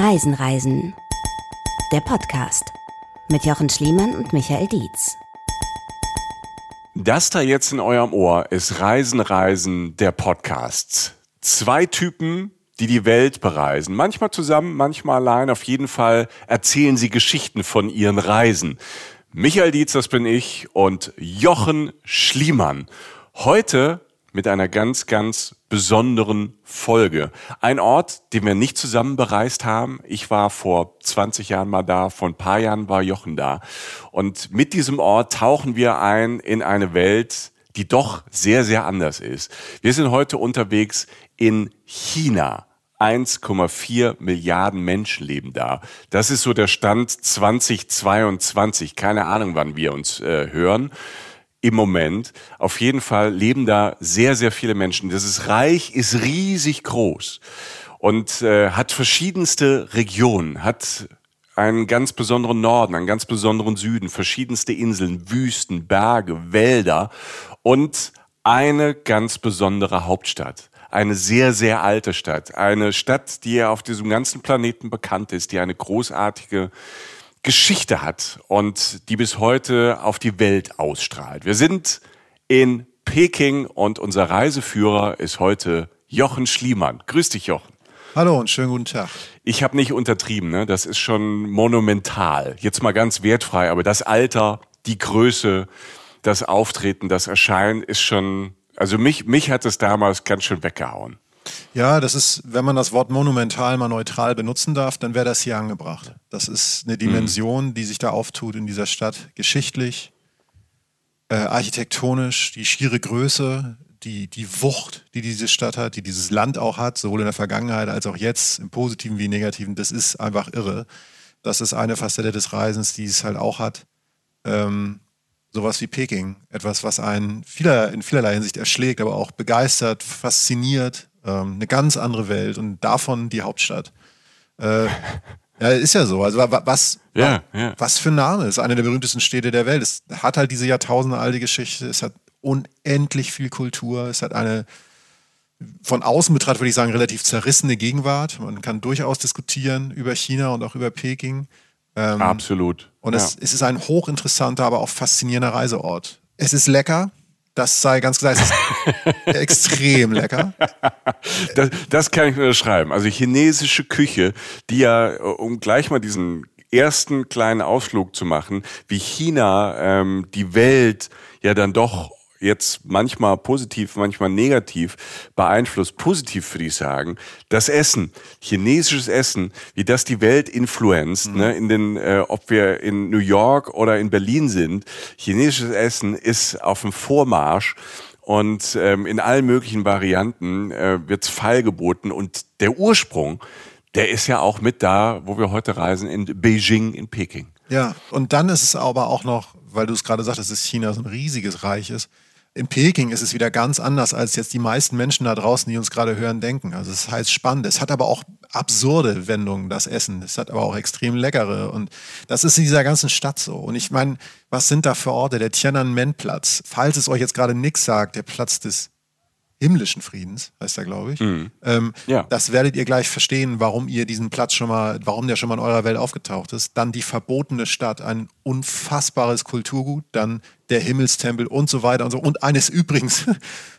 Reisen, Reisen. Der Podcast mit Jochen Schliemann und Michael Dietz. Das da jetzt in eurem Ohr ist Reisen, Reisen, der Podcast. Zwei Typen, die die Welt bereisen. Manchmal zusammen, manchmal allein. Auf jeden Fall erzählen sie Geschichten von ihren Reisen. Michael Dietz, das bin ich, und Jochen Schliemann. Heute mit einer ganz, ganz besonderen Folge. Ein Ort, den wir nicht zusammen bereist haben. Ich war vor 20 Jahren mal da, vor ein paar Jahren war Jochen da. Und mit diesem Ort tauchen wir ein in eine Welt, die doch sehr, sehr anders ist. Wir sind heute unterwegs in China. 1,4 Milliarden Menschen leben da. Das ist so der Stand 2022. Keine Ahnung, wann wir uns äh, hören im Moment. Auf jeden Fall leben da sehr, sehr viele Menschen. Dieses Reich ist riesig groß und äh, hat verschiedenste Regionen, hat einen ganz besonderen Norden, einen ganz besonderen Süden, verschiedenste Inseln, Wüsten, Berge, Wälder und eine ganz besondere Hauptstadt. Eine sehr, sehr alte Stadt. Eine Stadt, die ja auf diesem ganzen Planeten bekannt ist, die eine großartige Geschichte hat und die bis heute auf die Welt ausstrahlt. Wir sind in Peking und unser Reiseführer ist heute Jochen Schliemann. Grüß dich, Jochen. Hallo und schönen guten Tag. Ich habe nicht untertrieben, ne? das ist schon monumental. Jetzt mal ganz wertfrei, aber das Alter, die Größe, das Auftreten, das Erscheinen ist schon, also mich, mich hat es damals ganz schön weggehauen. Ja, das ist, wenn man das Wort monumental mal neutral benutzen darf, dann wäre das hier angebracht. Das ist eine Dimension, die sich da auftut in dieser Stadt, geschichtlich, äh, architektonisch, die schiere Größe, die, die Wucht, die diese Stadt hat, die dieses Land auch hat, sowohl in der Vergangenheit als auch jetzt, im Positiven wie im Negativen, das ist einfach irre. Das ist eine Facette des Reisens, die es halt auch hat. Ähm, sowas wie Peking. Etwas, was einen vieler, in vielerlei Hinsicht erschlägt, aber auch begeistert, fasziniert, ähm, eine ganz andere Welt und davon die Hauptstadt. Äh, ja, ist ja so. Also was, ja, ja. was für ein Name ist eine der berühmtesten Städte der Welt. Es hat halt diese Jahrtausende alte Geschichte. Es hat unendlich viel Kultur. Es hat eine von außen betrachtet würde ich sagen relativ zerrissene Gegenwart. Man kann durchaus diskutieren über China und auch über Peking. Ähm, Absolut. Und ja. es, es ist ein hochinteressanter, aber auch faszinierender Reiseort. Es ist lecker. Das sei ganz gesagt, extrem lecker. Das, das kann ich nur schreiben. Also chinesische Küche, die ja, um gleich mal diesen ersten kleinen Ausflug zu machen, wie China ähm, die Welt ja dann doch jetzt manchmal positiv, manchmal negativ beeinflusst. Positiv würde ich sagen, das Essen, chinesisches Essen, wie das die Welt influenzt, mhm. ne, in den, äh, ob wir in New York oder in Berlin sind, chinesisches Essen ist auf dem Vormarsch und ähm, in allen möglichen Varianten äh, wird's feilgeboten und der Ursprung, der ist ja auch mit da, wo wir heute reisen, in Beijing, in Peking. Ja, und dann ist es aber auch noch, weil du es gerade sagtest, dass China so ein riesiges Reich ist, in Peking ist es wieder ganz anders, als jetzt die meisten Menschen da draußen, die uns gerade hören, denken. Also es heißt spannend. Es hat aber auch absurde Wendungen, das Essen. Es hat aber auch extrem leckere. Und das ist in dieser ganzen Stadt so. Und ich meine, was sind da für Orte? Der Tiananmen-Platz. Falls es euch jetzt gerade nichts sagt, der Platz des himmlischen Friedens, heißt er, glaube ich. Mhm. Ähm, ja. Das werdet ihr gleich verstehen, warum ihr diesen Platz schon mal, warum der schon mal in eurer Welt aufgetaucht ist. Dann die verbotene Stadt, ein unfassbares Kulturgut, dann der Himmelstempel und so weiter und so. Und eines übrigens,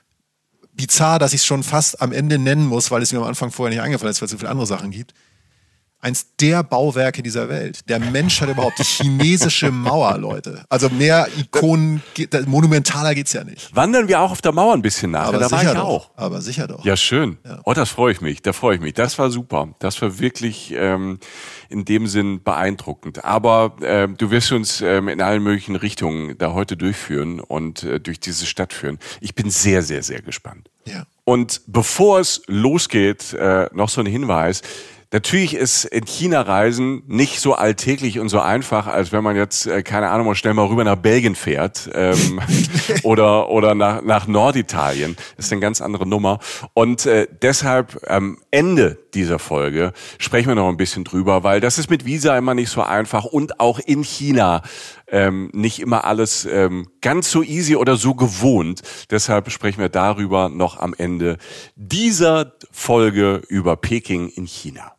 bizarr, dass ich es schon fast am Ende nennen muss, weil es mir am Anfang vorher nicht eingefallen ist, weil es so viele andere Sachen gibt eins der Bauwerke dieser Welt. Der Mensch hat überhaupt die chinesische Mauer, Leute. Also mehr Ikonen, monumentaler geht's ja nicht. Wandern wir auch auf der Mauer ein bisschen nach. Aber da war ich doch. auch. Aber sicher doch. Ja, schön. Ja. Oh, das freue ich mich. Da freue ich mich. Das war super. Das war wirklich ähm, in dem Sinn beeindruckend. Aber äh, du wirst uns ähm, in allen möglichen Richtungen da heute durchführen und äh, durch diese Stadt führen. Ich bin sehr, sehr, sehr gespannt. Ja. Und bevor es losgeht, äh, noch so ein Hinweis. Natürlich ist in China Reisen nicht so alltäglich und so einfach, als wenn man jetzt, äh, keine Ahnung, mal schnell mal rüber nach Belgien fährt ähm, oder, oder nach, nach Norditalien. Das ist eine ganz andere Nummer. Und äh, deshalb am Ende dieser Folge sprechen wir noch ein bisschen drüber, weil das ist mit Visa immer nicht so einfach und auch in China ähm, nicht immer alles ähm, ganz so easy oder so gewohnt. Deshalb sprechen wir darüber noch am Ende dieser Folge über Peking in China.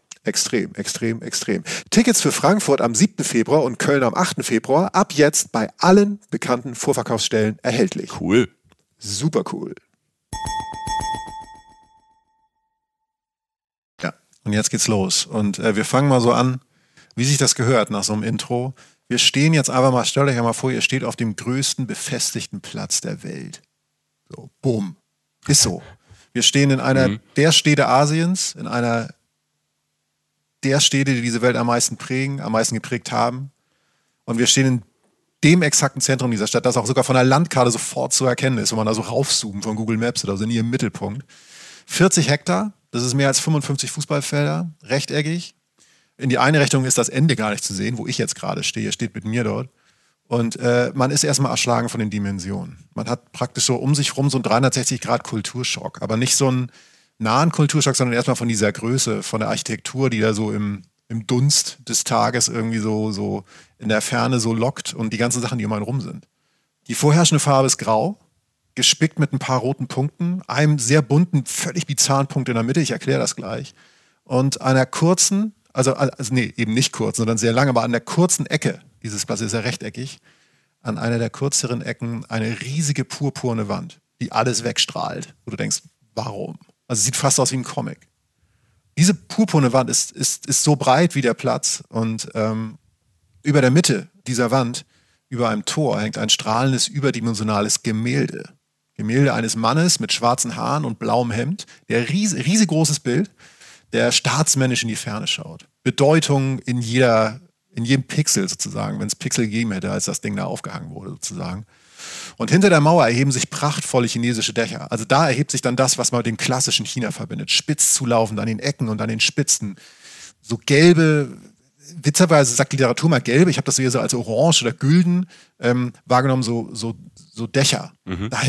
Extrem, extrem, extrem. Tickets für Frankfurt am 7. Februar und Köln am 8. Februar ab jetzt bei allen bekannten Vorverkaufsstellen erhältlich. Cool. Super cool. Ja, und jetzt geht's los. Und äh, wir fangen mal so an, wie sich das gehört nach so einem Intro. Wir stehen jetzt einfach mal, stellt euch einmal vor, ihr steht auf dem größten befestigten Platz der Welt. So, bumm. Ist so. Wir stehen in einer mhm. der Städte Asiens, in einer der Städte, die diese Welt am meisten prägen, am meisten geprägt haben. Und wir stehen in dem exakten Zentrum dieser Stadt, das auch sogar von der Landkarte sofort zu erkennen ist, wenn man da so raufzoomt von Google Maps oder so in ihrem Mittelpunkt. 40 Hektar, das ist mehr als 55 Fußballfelder, rechteckig. In die eine Richtung ist das Ende gar nicht zu sehen, wo ich jetzt gerade stehe, steht mit mir dort. Und äh, man ist erstmal erschlagen von den Dimensionen. Man hat praktisch so um sich rum so einen 360 Grad Kulturschock, aber nicht so ein nahen Kulturschock, sondern erstmal von dieser Größe, von der Architektur, die da so im, im Dunst des Tages irgendwie so, so in der Ferne so lockt und die ganzen Sachen, die um einen rum sind. Die vorherrschende Farbe ist grau, gespickt mit ein paar roten Punkten, einem sehr bunten, völlig bizarren Punkt in der Mitte, ich erkläre das gleich, und einer kurzen, also, also nee, eben nicht kurz, sondern sehr lang, aber an der kurzen Ecke dieses Platzes ist ja rechteckig, an einer der kürzeren Ecken eine riesige purpurne Wand, die alles wegstrahlt, wo du denkst, warum? Also sieht fast aus wie ein Comic. Diese purpurne Wand ist, ist, ist so breit wie der Platz und ähm, über der Mitte dieser Wand, über einem Tor, hängt ein strahlendes, überdimensionales Gemälde. Gemälde eines Mannes mit schwarzen Haaren und blauem Hemd, der ries, riesig großes Bild, der staatsmännisch in die Ferne schaut. Bedeutung in jeder, in jedem Pixel sozusagen, wenn es Pixel gegeben hätte, als das Ding da aufgehangen wurde sozusagen. Und hinter der Mauer erheben sich prachtvolle chinesische Dächer. Also da erhebt sich dann das, was man mit dem klassischen China verbindet. Spitz zulaufend an den Ecken und an den Spitzen. So gelbe, witzigerweise sagt Literatur mal gelbe, ich habe das eher so als orange oder gülden ähm, wahrgenommen, so, so, so Dächer. Mhm. Da,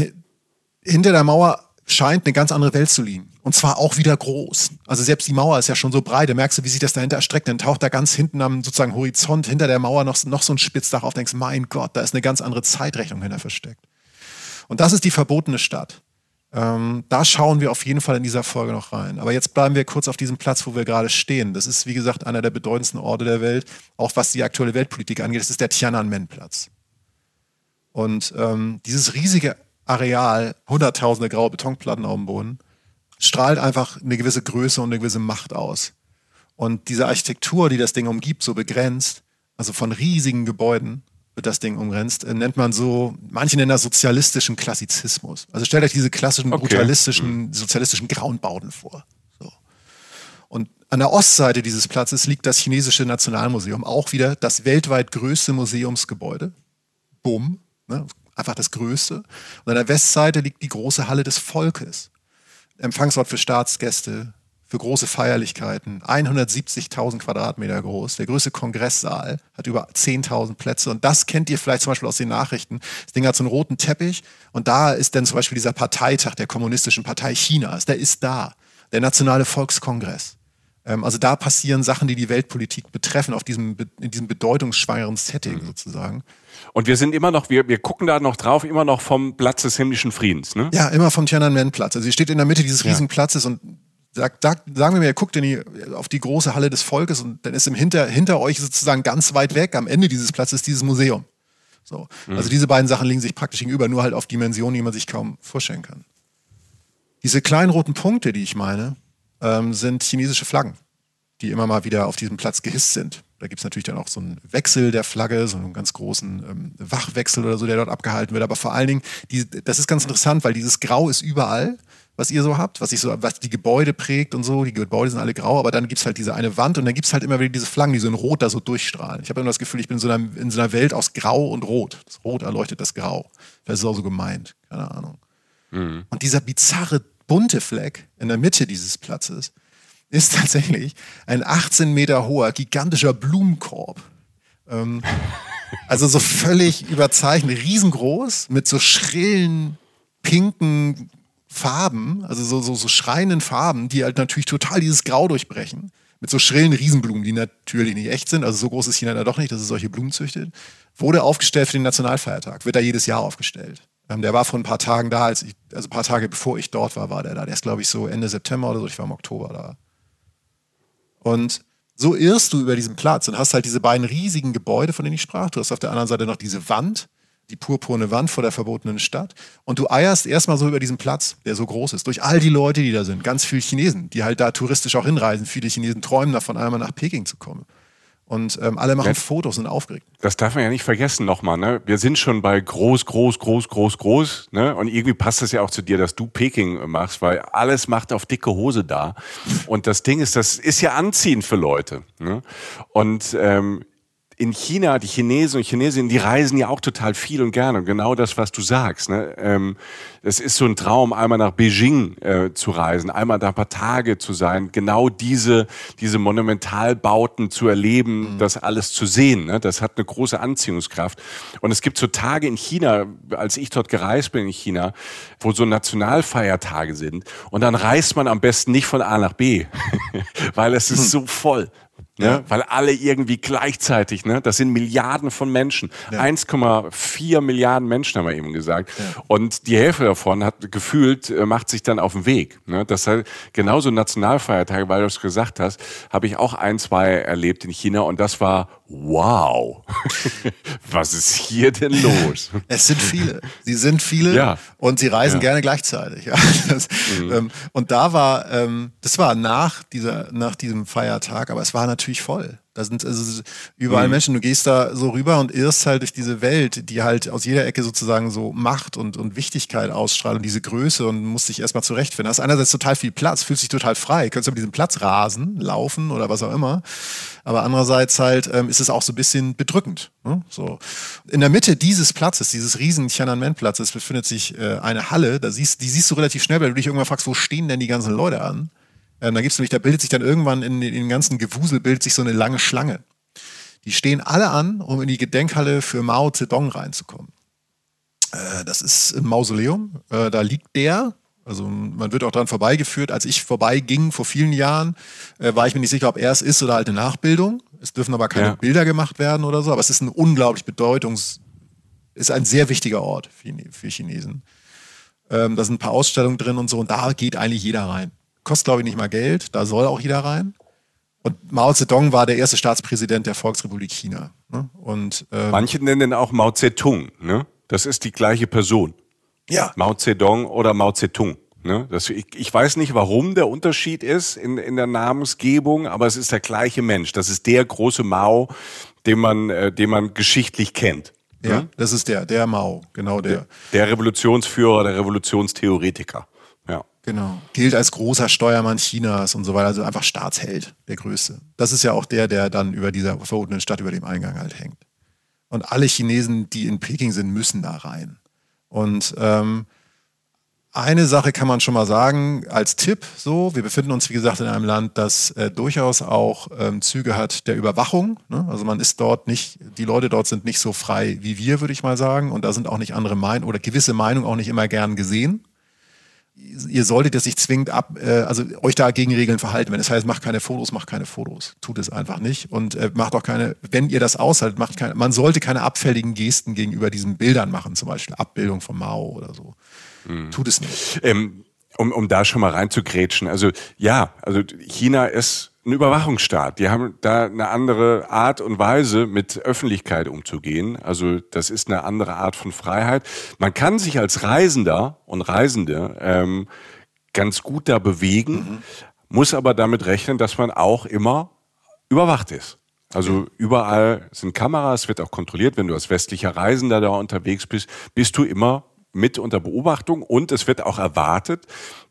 hinter der Mauer scheint eine ganz andere Welt zu liegen. Und zwar auch wieder groß. Also selbst die Mauer ist ja schon so breit. Da merkst du, wie sich das dahinter erstreckt. Dann taucht da ganz hinten am sozusagen Horizont hinter der Mauer noch, noch so ein Spitzdach auf. Denkst, mein Gott, da ist eine ganz andere Zeitrechnung hinter versteckt. Und das ist die verbotene Stadt. Ähm, da schauen wir auf jeden Fall in dieser Folge noch rein. Aber jetzt bleiben wir kurz auf diesem Platz, wo wir gerade stehen. Das ist, wie gesagt, einer der bedeutendsten Orte der Welt, auch was die aktuelle Weltpolitik angeht. Das ist der Tiananmen-Platz. Und ähm, dieses riesige Areal, hunderttausende graue Betonplatten auf dem Boden, strahlt einfach eine gewisse Größe und eine gewisse Macht aus. Und diese Architektur, die das Ding umgibt, so begrenzt, also von riesigen Gebäuden wird das Ding umgrenzt, äh, nennt man so, manche nennen das sozialistischen Klassizismus. Also stellt euch diese klassischen, okay. brutalistischen, mhm. sozialistischen Grauenbauten vor. So. Und an der Ostseite dieses Platzes liegt das chinesische Nationalmuseum, auch wieder das weltweit größte Museumsgebäude. Bumm, ne? einfach das größte. Und an der Westseite liegt die große Halle des Volkes. Empfangsort für Staatsgäste, für große Feierlichkeiten. 170.000 Quadratmeter groß. Der größte Kongresssaal hat über 10.000 Plätze. Und das kennt ihr vielleicht zum Beispiel aus den Nachrichten. Das Ding hat so einen roten Teppich. Und da ist dann zum Beispiel dieser Parteitag der Kommunistischen Partei Chinas. Der ist da. Der Nationale Volkskongress. Ähm, also da passieren Sachen, die die Weltpolitik betreffen, auf diesem, in diesem bedeutungsschwangeren Setting mhm. sozusagen. Und wir sind immer noch, wir, wir gucken da noch drauf, immer noch vom Platz des himmlischen Friedens, ne? Ja, immer vom Tiananmen-Platz. Also ihr steht in der Mitte dieses riesigen ja. Platzes und sagt, sagt, sagen wir mal, ihr guckt in die, auf die große Halle des Volkes und dann ist im hinter, hinter euch sozusagen ganz weit weg, am Ende dieses Platzes, dieses Museum. So. Mhm. Also diese beiden Sachen liegen sich praktisch gegenüber, nur halt auf Dimensionen, die man sich kaum vorstellen kann. Diese kleinen roten Punkte, die ich meine, ähm, sind chinesische Flaggen, die immer mal wieder auf diesem Platz gehisst sind. Da gibt es natürlich dann auch so einen Wechsel der Flagge, so einen ganz großen ähm, Wachwechsel oder so, der dort abgehalten wird. Aber vor allen Dingen, die, das ist ganz interessant, weil dieses Grau ist überall was ihr so habt, was sich so, was die Gebäude prägt und so. Die Gebäude sind alle grau, aber dann gibt es halt diese eine Wand und dann gibt es halt immer wieder diese Flaggen, die so in Rot da so durchstrahlen. Ich habe immer das Gefühl, ich bin in so, einer, in so einer Welt aus Grau und Rot. Das Rot erleuchtet das Grau. Das ist auch so gemeint. Keine Ahnung. Mhm. Und dieser bizarre bunte Fleck in der Mitte dieses Platzes ist tatsächlich ein 18 Meter hoher, gigantischer Blumenkorb. Ähm, also so völlig überzeichnet, riesengroß, mit so schrillen, pinken Farben, also so, so, so schreienden Farben, die halt natürlich total dieses Grau durchbrechen. Mit so schrillen Riesenblumen, die natürlich nicht echt sind. Also so groß ist China da doch nicht, dass es solche Blumen züchtet. Wurde aufgestellt für den Nationalfeiertag. Wird da jedes Jahr aufgestellt. Ähm, der war vor ein paar Tagen da, als ich, also ein paar Tage bevor ich dort war, war der da. Der ist, glaube ich, so Ende September oder so. Ich war im Oktober da. Und so irrst du über diesen Platz und hast halt diese beiden riesigen Gebäude, von denen ich sprach. Du hast auf der anderen Seite noch diese Wand, die purpurne Wand vor der verbotenen Stadt. Und du eierst erstmal so über diesen Platz, der so groß ist, durch all die Leute, die da sind. Ganz viele Chinesen, die halt da touristisch auch hinreisen. Viele Chinesen träumen davon, einmal nach Peking zu kommen. Und ähm, alle machen ja, Fotos und aufgeregt. Das darf man ja nicht vergessen nochmal. Ne? Wir sind schon bei groß, groß, groß, groß, groß. Ne? Und irgendwie passt das ja auch zu dir, dass du Peking machst, weil alles macht auf dicke Hose da. Und das Ding ist, das ist ja anziehend für Leute. Ne? Und ähm, in China, die Chinesen und Chinesinnen, die reisen ja auch total viel und gerne. Und genau das, was du sagst. Ne? Ähm, es ist so ein Traum, einmal nach Beijing äh, zu reisen, einmal da ein paar Tage zu sein, genau diese, diese Monumentalbauten zu erleben, mhm. das alles zu sehen. Ne? Das hat eine große Anziehungskraft. Und es gibt so Tage in China, als ich dort gereist bin in China, wo so Nationalfeiertage sind. Und dann reist man am besten nicht von A nach B, weil es ist hm. so voll. Ne? Weil alle irgendwie gleichzeitig, ne? das sind Milliarden von Menschen. Ja. 1,4 Milliarden Menschen haben wir eben gesagt. Und die Hälfte davon hat gefühlt, äh, macht sich dann auf den Weg. Ne? Das heißt, genauso Nationalfeiertage, weil du es gesagt hast, habe ich auch ein, zwei erlebt in China und das war wow. Was ist hier denn los? Es sind viele. Sie sind viele ja. und sie reisen gerne gleichzeitig. Das, mhm. ähm, und da war, ähm, das war nach dieser, nach diesem Feiertag, aber es war natürlich voll. Da sind also überall mhm. Menschen. Du gehst da so rüber und irrst halt durch diese Welt, die halt aus jeder Ecke sozusagen so Macht und, und Wichtigkeit ausstrahlt und diese Größe und musst dich erstmal zurechtfinden. Hast einerseits total viel Platz, fühlst dich total frei, könntest über diesen Platz rasen, laufen oder was auch immer. Aber andererseits halt ähm, ist es auch so ein bisschen bedrückend. Ne? So. In der Mitte dieses Platzes, dieses riesen Tiananmen-Platzes, befindet sich äh, eine Halle. Da siehst, die siehst du relativ schnell, weil du dich irgendwann fragst, wo stehen denn die ganzen Leute an? Ähm, da gibt's nämlich, da bildet sich dann irgendwann in, in den ganzen Gewusel bildet sich so eine lange Schlange. Die stehen alle an, um in die Gedenkhalle für Mao Zedong reinzukommen. Äh, das ist ein Mausoleum. Äh, da liegt der. Also man wird auch dran vorbeigeführt. Als ich vorbeiging vor vielen Jahren, äh, war ich mir nicht sicher, ob er es ist oder halt eine Nachbildung. Es dürfen aber keine ja. Bilder gemacht werden oder so. Aber es ist ein unglaublich bedeutungs, ist ein sehr wichtiger Ort für, Chinesen. Ähm, da sind ein paar Ausstellungen drin und so. Und da geht eigentlich jeder rein. Kostet, glaube ich, nicht mal Geld. Da soll auch jeder rein. Und Mao Zedong war der erste Staatspräsident der Volksrepublik China. Ne? Und, ähm, Manche nennen ihn auch Mao Zedong. Ne? Das ist die gleiche Person. Ja. Mao Zedong oder Mao Zedong. Ne? Das, ich, ich weiß nicht, warum der Unterschied ist in, in der Namensgebung, aber es ist der gleiche Mensch. Das ist der große Mao, den man, äh, den man geschichtlich kennt. Ja, hm? das ist der, der Mao, genau der. Der, der Revolutionsführer, der Revolutionstheoretiker. Genau. Gilt als großer Steuermann Chinas und so weiter, also einfach Staatsheld, der Größte. Das ist ja auch der, der dann über dieser verbotenen Stadt, über dem Eingang halt hängt. Und alle Chinesen, die in Peking sind, müssen da rein. Und ähm, eine Sache kann man schon mal sagen, als Tipp so, wir befinden uns, wie gesagt, in einem Land, das äh, durchaus auch ähm, Züge hat der Überwachung. Ne? Also man ist dort nicht, die Leute dort sind nicht so frei wie wir, würde ich mal sagen. Und da sind auch nicht andere Meinungen oder gewisse Meinungen auch nicht immer gern gesehen ihr solltet es nicht zwingend ab, äh, also euch da gegen Regeln verhalten. Wenn das heißt, macht keine Fotos, macht keine Fotos. Tut es einfach nicht. Und äh, macht auch keine, wenn ihr das aushaltet, macht keine, man sollte keine abfälligen Gesten gegenüber diesen Bildern machen, zum Beispiel Abbildung von Mao oder so. Mhm. Tut es nicht. Ähm, um, um da schon mal reinzugrätschen. Also ja, also China ist ein Überwachungsstaat. Die haben da eine andere Art und Weise, mit Öffentlichkeit umzugehen. Also das ist eine andere Art von Freiheit. Man kann sich als Reisender und Reisende ähm, ganz gut da bewegen, mhm. muss aber damit rechnen, dass man auch immer überwacht ist. Also überall sind Kameras, wird auch kontrolliert, wenn du als westlicher Reisender da unterwegs bist, bist du immer mit unter Beobachtung und es wird auch erwartet,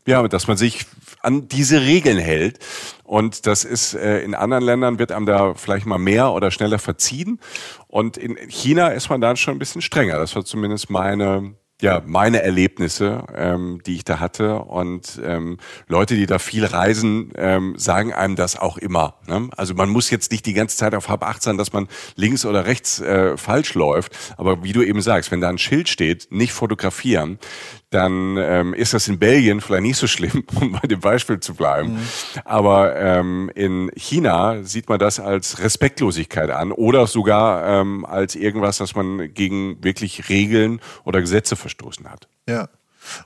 ja, dass man sich an diese Regeln hält. Und das ist äh, in anderen Ländern wird einem da vielleicht mal mehr oder schneller verziehen. Und in China ist man dann schon ein bisschen strenger. Das war zumindest meine ja, meine Erlebnisse, ähm, die ich da hatte. Und ähm, Leute, die da viel reisen, ähm, sagen einem das auch immer. Ne? Also man muss jetzt nicht die ganze Zeit auf halb acht sein, dass man links oder rechts äh, falsch läuft. Aber wie du eben sagst, wenn da ein Schild steht, nicht fotografieren, dann ähm, ist das in Belgien vielleicht nicht so schlimm, um bei dem Beispiel zu bleiben. Mhm. Aber ähm, in China sieht man das als Respektlosigkeit an oder sogar ähm, als irgendwas, das man gegen wirklich Regeln oder Gesetze verstoßen hat. Ja.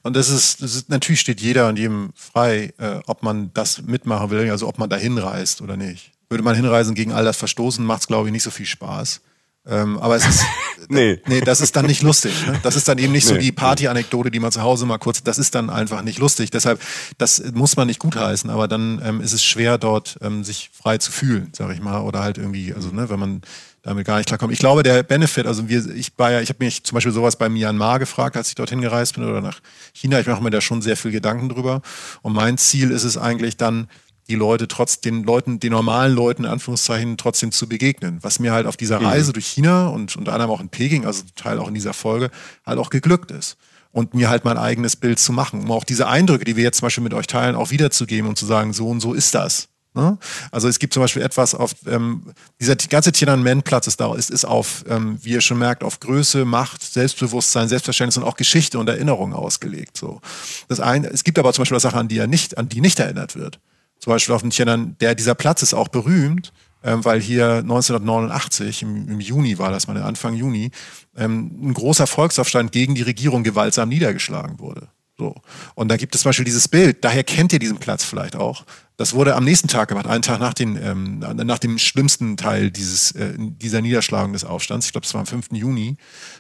Und das ist, das ist natürlich steht jeder und jedem frei, äh, ob man das mitmachen will, also ob man da hinreist oder nicht. Würde man hinreisen gegen all das verstoßen, macht es, glaube ich, nicht so viel Spaß. Ähm, aber es ist, nee. nee, das ist dann nicht lustig. Ne? Das ist dann eben nicht nee. so die Party-Anekdote, die man zu Hause mal kurz, das ist dann einfach nicht lustig. Deshalb, das muss man nicht gutheißen, aber dann ähm, ist es schwer, dort ähm, sich frei zu fühlen, sag ich mal, oder halt irgendwie, also ne, wenn man damit gar nicht klarkommt. Ich glaube, der Benefit, also wir, ich war ja, ich habe mich zum Beispiel sowas bei Myanmar gefragt, als ich dorthin gereist bin oder nach China. Ich mache mir da schon sehr viel Gedanken drüber. Und mein Ziel ist es eigentlich dann, die Leute trotz den Leuten, den normalen Leuten in Anführungszeichen trotzdem zu begegnen. Was mir halt auf dieser mhm. Reise durch China und unter anderem auch in Peking, also Teil auch in dieser Folge, halt auch geglückt ist. Und mir halt mein eigenes Bild zu machen, um auch diese Eindrücke, die wir jetzt zum Beispiel mit euch teilen, auch wiederzugeben und zu sagen, so und so ist das. Ne? Also es gibt zum Beispiel etwas auf, ähm, dieser ganze Tiananmen-Platz ist, da, ist, ist auf, ähm, wie ihr schon merkt, auf Größe, Macht, Selbstbewusstsein, Selbstverständnis und auch Geschichte und Erinnerung ausgelegt. So. Das eine, es gibt aber zum Beispiel auch Sachen, an die er nicht, an die nicht erinnert wird. Zum Beispiel auf dem Tiananmen, der, dieser Platz ist auch berühmt, ähm, weil hier 1989, im, im, Juni war das mal, Anfang Juni, ähm, ein großer Volksaufstand gegen die Regierung gewaltsam niedergeschlagen wurde. So. Und da gibt es zum Beispiel dieses Bild, daher kennt ihr diesen Platz vielleicht auch. Das wurde am nächsten Tag gemacht, einen Tag nach, den, ähm, nach dem schlimmsten Teil dieses, äh, dieser Niederschlagung des Aufstands. Ich glaube, es war am 5. Juni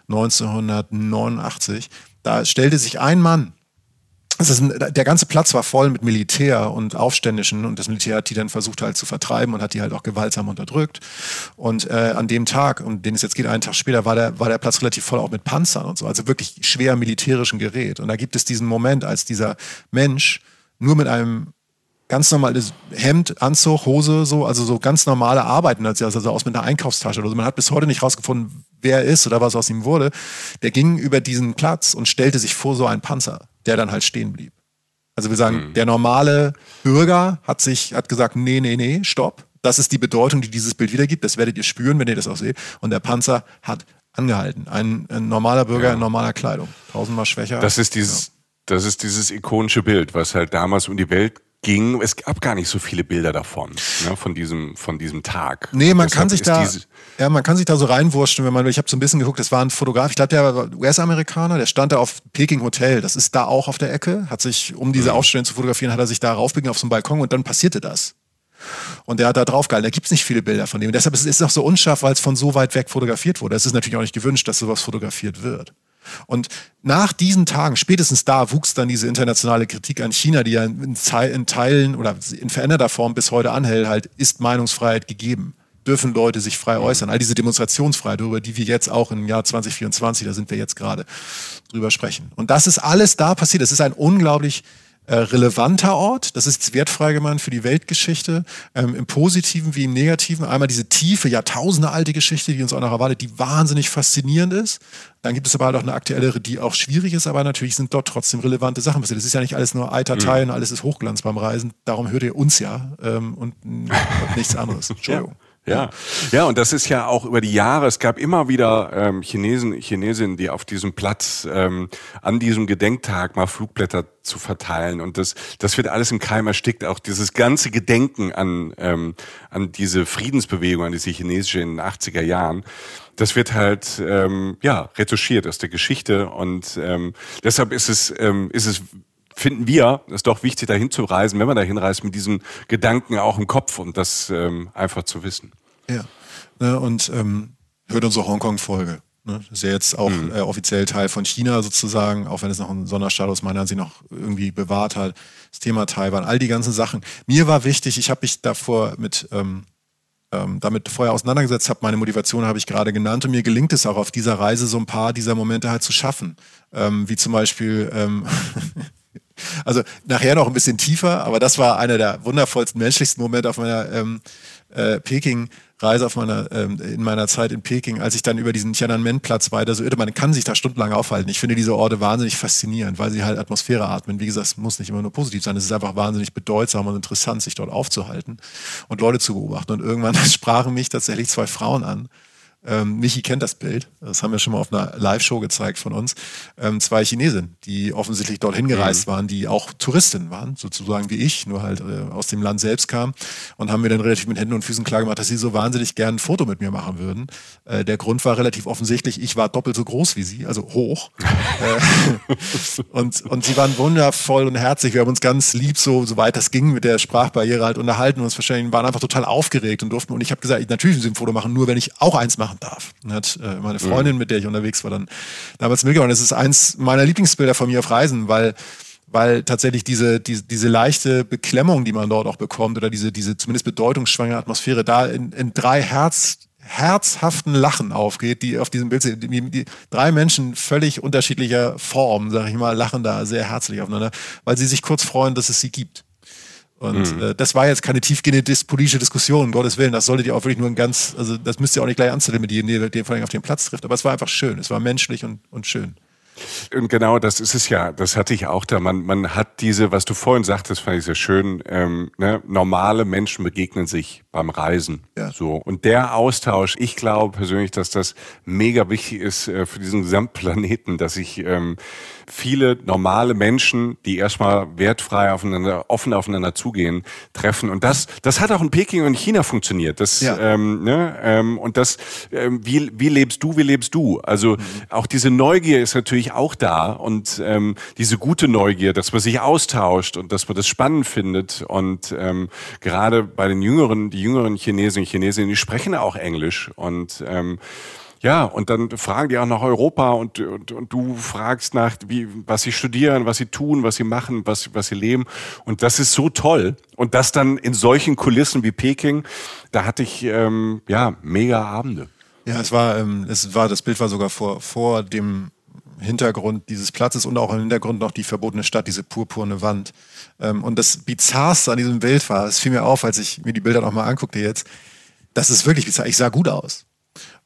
1989. Da stellte sich ein Mann ein, der ganze Platz war voll mit Militär und Aufständischen und das Militär hat die dann versucht halt zu vertreiben und hat die halt auch gewaltsam unterdrückt. Und äh, an dem Tag, um den es jetzt geht, einen Tag später, war der, war der Platz relativ voll auch mit Panzern und so, also wirklich schwer militärischem Gerät. Und da gibt es diesen Moment, als dieser Mensch nur mit einem ganz normales Hemd, Anzug, Hose, so, also so ganz normale Arbeiten, also aus mit einer Einkaufstasche oder so. Man hat bis heute nicht rausgefunden, wer er ist oder was aus ihm wurde. Der ging über diesen Platz und stellte sich vor so einen Panzer der dann halt stehen blieb. Also wir sagen, mhm. der normale Bürger hat sich, hat gesagt, nee, nee, nee, stopp. Das ist die Bedeutung, die dieses Bild wiedergibt. Das werdet ihr spüren, wenn ihr das auch seht. Und der Panzer hat angehalten. Ein, ein normaler Bürger ja. in normaler Kleidung. Tausendmal schwächer. Das ist dieses, ja. das ist dieses ikonische Bild, was halt damals um die Welt ging. Es gab gar nicht so viele Bilder davon, ne, von diesem, von diesem Tag. Nee, man kann sich da, ja, man kann sich da so reinwurschen, wenn man, ich habe so ein bisschen geguckt, das war ein Fotograf, ich glaube, der war US-Amerikaner, der stand da auf Peking Hotel, das ist da auch auf der Ecke, hat sich, um diese mhm. Ausstellung zu fotografieren, hat er sich da raufbegeben auf so einen Balkon und dann passierte das. Und der hat da drauf gehalten. Da gibt es nicht viele Bilder von dem. Und deshalb ist es auch so unscharf, weil es von so weit weg fotografiert wurde. Es ist natürlich auch nicht gewünscht, dass sowas fotografiert wird. Und nach diesen Tagen, spätestens da, wuchs dann diese internationale Kritik an China, die ja in, in Teilen oder in veränderter Form bis heute anhält, halt, ist Meinungsfreiheit gegeben dürfen Leute sich frei äußern. All diese Demonstrationsfreiheit, über die wir jetzt auch im Jahr 2024, da sind wir jetzt gerade drüber sprechen. Und das ist alles da passiert. Es ist ein unglaublich äh, relevanter Ort. Das ist jetzt wertfrei gemacht für die Weltgeschichte, ähm, im Positiven wie im Negativen. Einmal diese tiefe, Jahrtausende alte Geschichte, die uns auch noch erwartet, die wahnsinnig faszinierend ist. Dann gibt es aber halt auch eine aktuellere, die auch schwierig ist, aber natürlich sind dort trotzdem relevante Sachen passiert. Das ist ja nicht alles nur Eiterteil mhm. und alles ist Hochglanz beim Reisen. Darum hört ihr uns ja ähm, und, und nichts anderes. Entschuldigung. Ja. Ja, und das ist ja auch über die Jahre. Es gab immer wieder ähm, Chinesen, Chinesinnen, die auf diesem Platz ähm, an diesem Gedenktag mal Flugblätter zu verteilen. Und das, das wird alles im Keim erstickt. Auch dieses ganze Gedenken an, ähm, an diese Friedensbewegung, an diese chinesische in den 80er Jahren. Das wird halt ähm, ja retuschiert aus der Geschichte und ähm, deshalb ist es ähm, ist es finden wir es doch wichtig, dahin zu reisen, wenn man dahin reist, mit diesen Gedanken auch im Kopf und das ähm, einfach zu wissen. Ja, ne, und ähm, hört unsere Hongkong-Folge. Ne? Das ist ja jetzt auch mhm. äh, offiziell Teil von China sozusagen, auch wenn es noch einen Sonderstatus meiner Ansicht noch irgendwie bewahrt hat. Das Thema Taiwan, all die ganzen Sachen. Mir war wichtig, ich habe mich davor mit ähm, ähm, damit vorher auseinandergesetzt habe. Meine Motivation habe ich gerade genannt und mir gelingt es auch auf dieser Reise so ein paar dieser Momente halt zu schaffen. Ähm, wie zum Beispiel, ähm, also nachher noch ein bisschen tiefer, aber das war einer der wundervollsten, menschlichsten Momente auf meiner ähm, äh, Peking- Reise auf meiner, ähm, in meiner Zeit in Peking, als ich dann über diesen Tiananmen-Platz weiter so irre, man kann sich da stundenlang aufhalten. Ich finde diese Orte wahnsinnig faszinierend, weil sie halt Atmosphäre atmen. Wie gesagt, es muss nicht immer nur positiv sein. Es ist einfach wahnsinnig bedeutsam und interessant, sich dort aufzuhalten und Leute zu beobachten. Und irgendwann sprachen mich tatsächlich zwei Frauen an, ähm, Michi kennt das Bild, das haben wir schon mal auf einer Live-Show gezeigt von uns. Ähm, zwei Chinesen, die offensichtlich dorthin gereist mhm. waren, die auch Touristinnen waren, sozusagen wie ich, nur halt äh, aus dem Land selbst kamen und haben mir dann relativ mit Händen und Füßen klar gemacht, dass sie so wahnsinnig gern ein Foto mit mir machen würden. Äh, der Grund war relativ offensichtlich, ich war doppelt so groß wie sie, also hoch. äh, und, und sie waren wundervoll und herzlich. Wir haben uns ganz lieb, so, so weit das ging, mit der Sprachbarriere halt unterhalten und uns wahrscheinlich waren einfach total aufgeregt und durften. Und ich habe gesagt, natürlich will sie ein Foto machen, nur wenn ich auch eins machen machen darf. Und hat äh, meine Freundin, mit der ich unterwegs war, dann damals mitgebracht. Das ist eins meiner Lieblingsbilder von mir auf Reisen, weil weil tatsächlich diese, diese, diese leichte Beklemmung, die man dort auch bekommt, oder diese, diese zumindest bedeutungsschwangere Atmosphäre, da in, in drei Herz, herzhaften Lachen aufgeht, die auf diesem Bild sind. Die, die, drei Menschen völlig unterschiedlicher Form, sag ich mal, lachen da sehr herzlich aufeinander, weil sie sich kurz freuen, dass es sie gibt. Und mhm. äh, das war jetzt keine tiefgehende dis politische Diskussion, um Gottes Willen. Das solltet ihr auch wirklich nur ein ganz, also das müsst ihr auch nicht gleich anzählen mit jedem, der, der vor allem auf den Platz trifft. Aber es war einfach schön. Es war menschlich und, und schön. Und genau, das ist es ja. Das hatte ich auch da. Man, man hat diese, was du vorhin sagtest, fand ich sehr schön. Ähm, ne? Normale Menschen begegnen sich beim Reisen. Ja. So und der Austausch. Ich glaube persönlich, dass das mega wichtig ist äh, für diesen Gesamtplaneten, dass ich ähm, viele normale Menschen, die erstmal wertfrei aufeinander, offen aufeinander zugehen, treffen. Und das, das hat auch in Peking und China funktioniert. Das, ja. ähm, ne, ähm, und das, ähm, wie, wie lebst du, wie lebst du? Also mhm. auch diese Neugier ist natürlich auch da und ähm, diese gute Neugier, dass man sich austauscht und dass man das spannend findet. Und ähm, gerade bei den Jüngeren, die jüngeren Chinesen und Chinesinnen, die sprechen auch Englisch und ähm, ja, und dann fragen die auch nach Europa und, und, und du fragst nach, wie, was sie studieren, was sie tun, was sie machen, was, was sie leben. Und das ist so toll. Und das dann in solchen Kulissen wie Peking, da hatte ich ähm, ja mega Abende. Ja, es war, ähm, es war, das Bild war sogar vor, vor dem Hintergrund dieses Platzes und auch im Hintergrund noch die verbotene Stadt, diese purpurne Wand. Ähm, und das Bizarrste an diesem Bild war, es fiel mir auf, als ich mir die Bilder nochmal anguckte jetzt, das ist wirklich bizarr. Ich sah gut aus.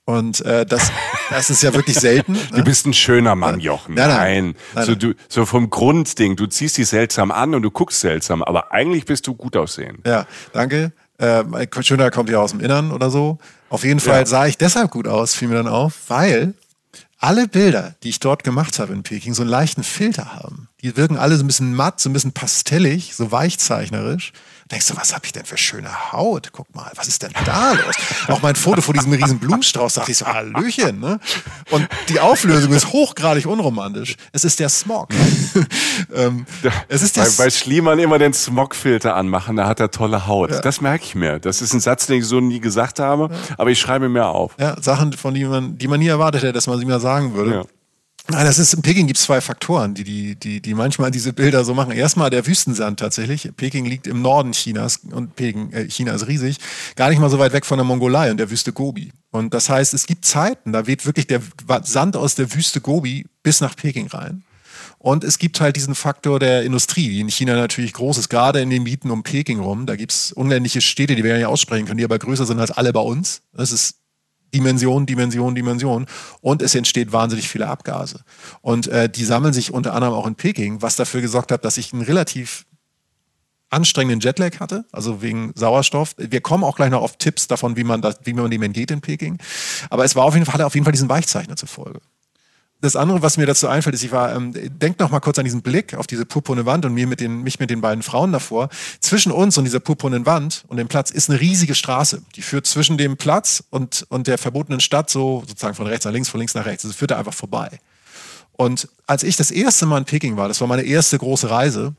Und äh, das, das ist ja wirklich selten. Ne? Du bist ein schöner Mann, Jochen. Nein, nein. nein. So, du, so vom Grundding, du ziehst dich seltsam an und du guckst seltsam, aber eigentlich bist du gut aussehen. Ja, danke. Äh, schöner kommt ja aus dem Innern oder so. Auf jeden Fall ja. sah ich deshalb gut aus, fiel mir dann auf, weil alle Bilder, die ich dort gemacht habe in Peking, so einen leichten Filter haben. Die wirken alle so ein bisschen matt, so ein bisschen pastellig, so weichzeichnerisch denkst du, was habe ich denn für schöne Haut? Guck mal, was ist denn da los? Auch mein Foto vor diesem riesen Blumenstrauß, dachte ich so, Hallöchen. Ne? Und die Auflösung ist hochgradig unromantisch. Es ist der Smog. ähm, es ist der bei, bei Schliemann immer den Smogfilter anmachen, da hat er tolle Haut. Ja. Das merke ich mir. Das ist ein Satz, den ich so nie gesagt habe, ja. aber ich schreibe mir auf. Ja, Sachen, von denen man, die man nie erwartet hätte, dass man sie mal sagen würde. Ja. Nein, das ist in Peking gibt es zwei Faktoren, die, die, die, die manchmal diese Bilder so machen. Erstmal der Wüstensand tatsächlich. Peking liegt im Norden Chinas und Peking, äh, China ist riesig, gar nicht mal so weit weg von der Mongolei und der Wüste Gobi. Und das heißt, es gibt Zeiten, da weht wirklich der Sand aus der Wüste Gobi bis nach Peking rein. Und es gibt halt diesen Faktor der Industrie, die in China natürlich groß ist, gerade in den Mieten um Peking rum. Da gibt es unendliche Städte, die wir ja nicht aussprechen können, die aber größer sind als alle bei uns. Das ist Dimension, Dimension, Dimension und es entsteht wahnsinnig viele Abgase. Und äh, die sammeln sich unter anderem auch in Peking, was dafür gesorgt hat, dass ich einen relativ anstrengenden Jetlag hatte, also wegen Sauerstoff. Wir kommen auch gleich noch auf Tipps davon, wie man, das, wie man dem entgeht in Peking. Aber es war auf jeden Fall, hatte auf jeden Fall diesen Weichzeichner zur Folge das andere, was mir dazu einfällt, ist, ich war, ähm, denk noch mal kurz an diesen Blick auf diese purpurne Wand und mir mit den, mich mit den beiden Frauen davor. Zwischen uns und dieser purpurnen Wand und dem Platz ist eine riesige Straße. Die führt zwischen dem Platz und, und der verbotenen Stadt so sozusagen von rechts nach links, von links nach rechts. Es führt da einfach vorbei. Und als ich das erste Mal in Peking war, das war meine erste große Reise,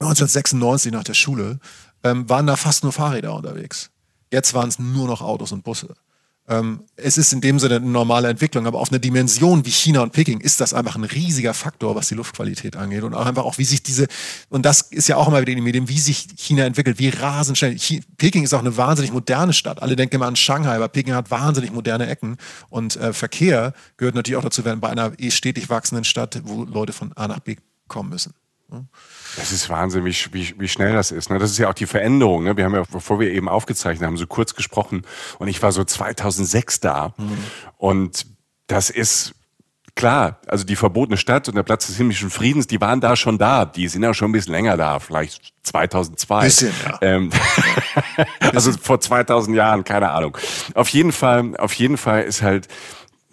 1996 nach der Schule, ähm, waren da fast nur Fahrräder unterwegs. Jetzt waren es nur noch Autos und Busse. Ähm, es ist in dem Sinne eine normale Entwicklung, aber auf einer Dimension wie China und Peking ist das einfach ein riesiger Faktor, was die Luftqualität angeht und auch einfach auch, wie sich diese, und das ist ja auch immer wieder in den Medien, wie sich China entwickelt, wie rasend schnell. Chi Peking ist auch eine wahnsinnig moderne Stadt. Alle denken immer an Shanghai, aber Peking hat wahnsinnig moderne Ecken und äh, Verkehr gehört natürlich auch dazu, wenn bei einer eh stetig wachsenden Stadt, wo Leute von A nach B kommen müssen. Das ist Wahnsinn, wie, wie, wie schnell das ist. Ne? Das ist ja auch die Veränderung. Ne? Wir haben ja, bevor wir eben aufgezeichnet haben, so kurz gesprochen und ich war so 2006 da mhm. und das ist klar, also die verbotene Stadt und der Platz des himmlischen Friedens, die waren da schon da. Die sind ja schon ein bisschen länger da, vielleicht 2002. Bisschen, ja. Ähm, also vor 2000 Jahren, keine Ahnung. Auf jeden Fall, auf jeden Fall ist halt,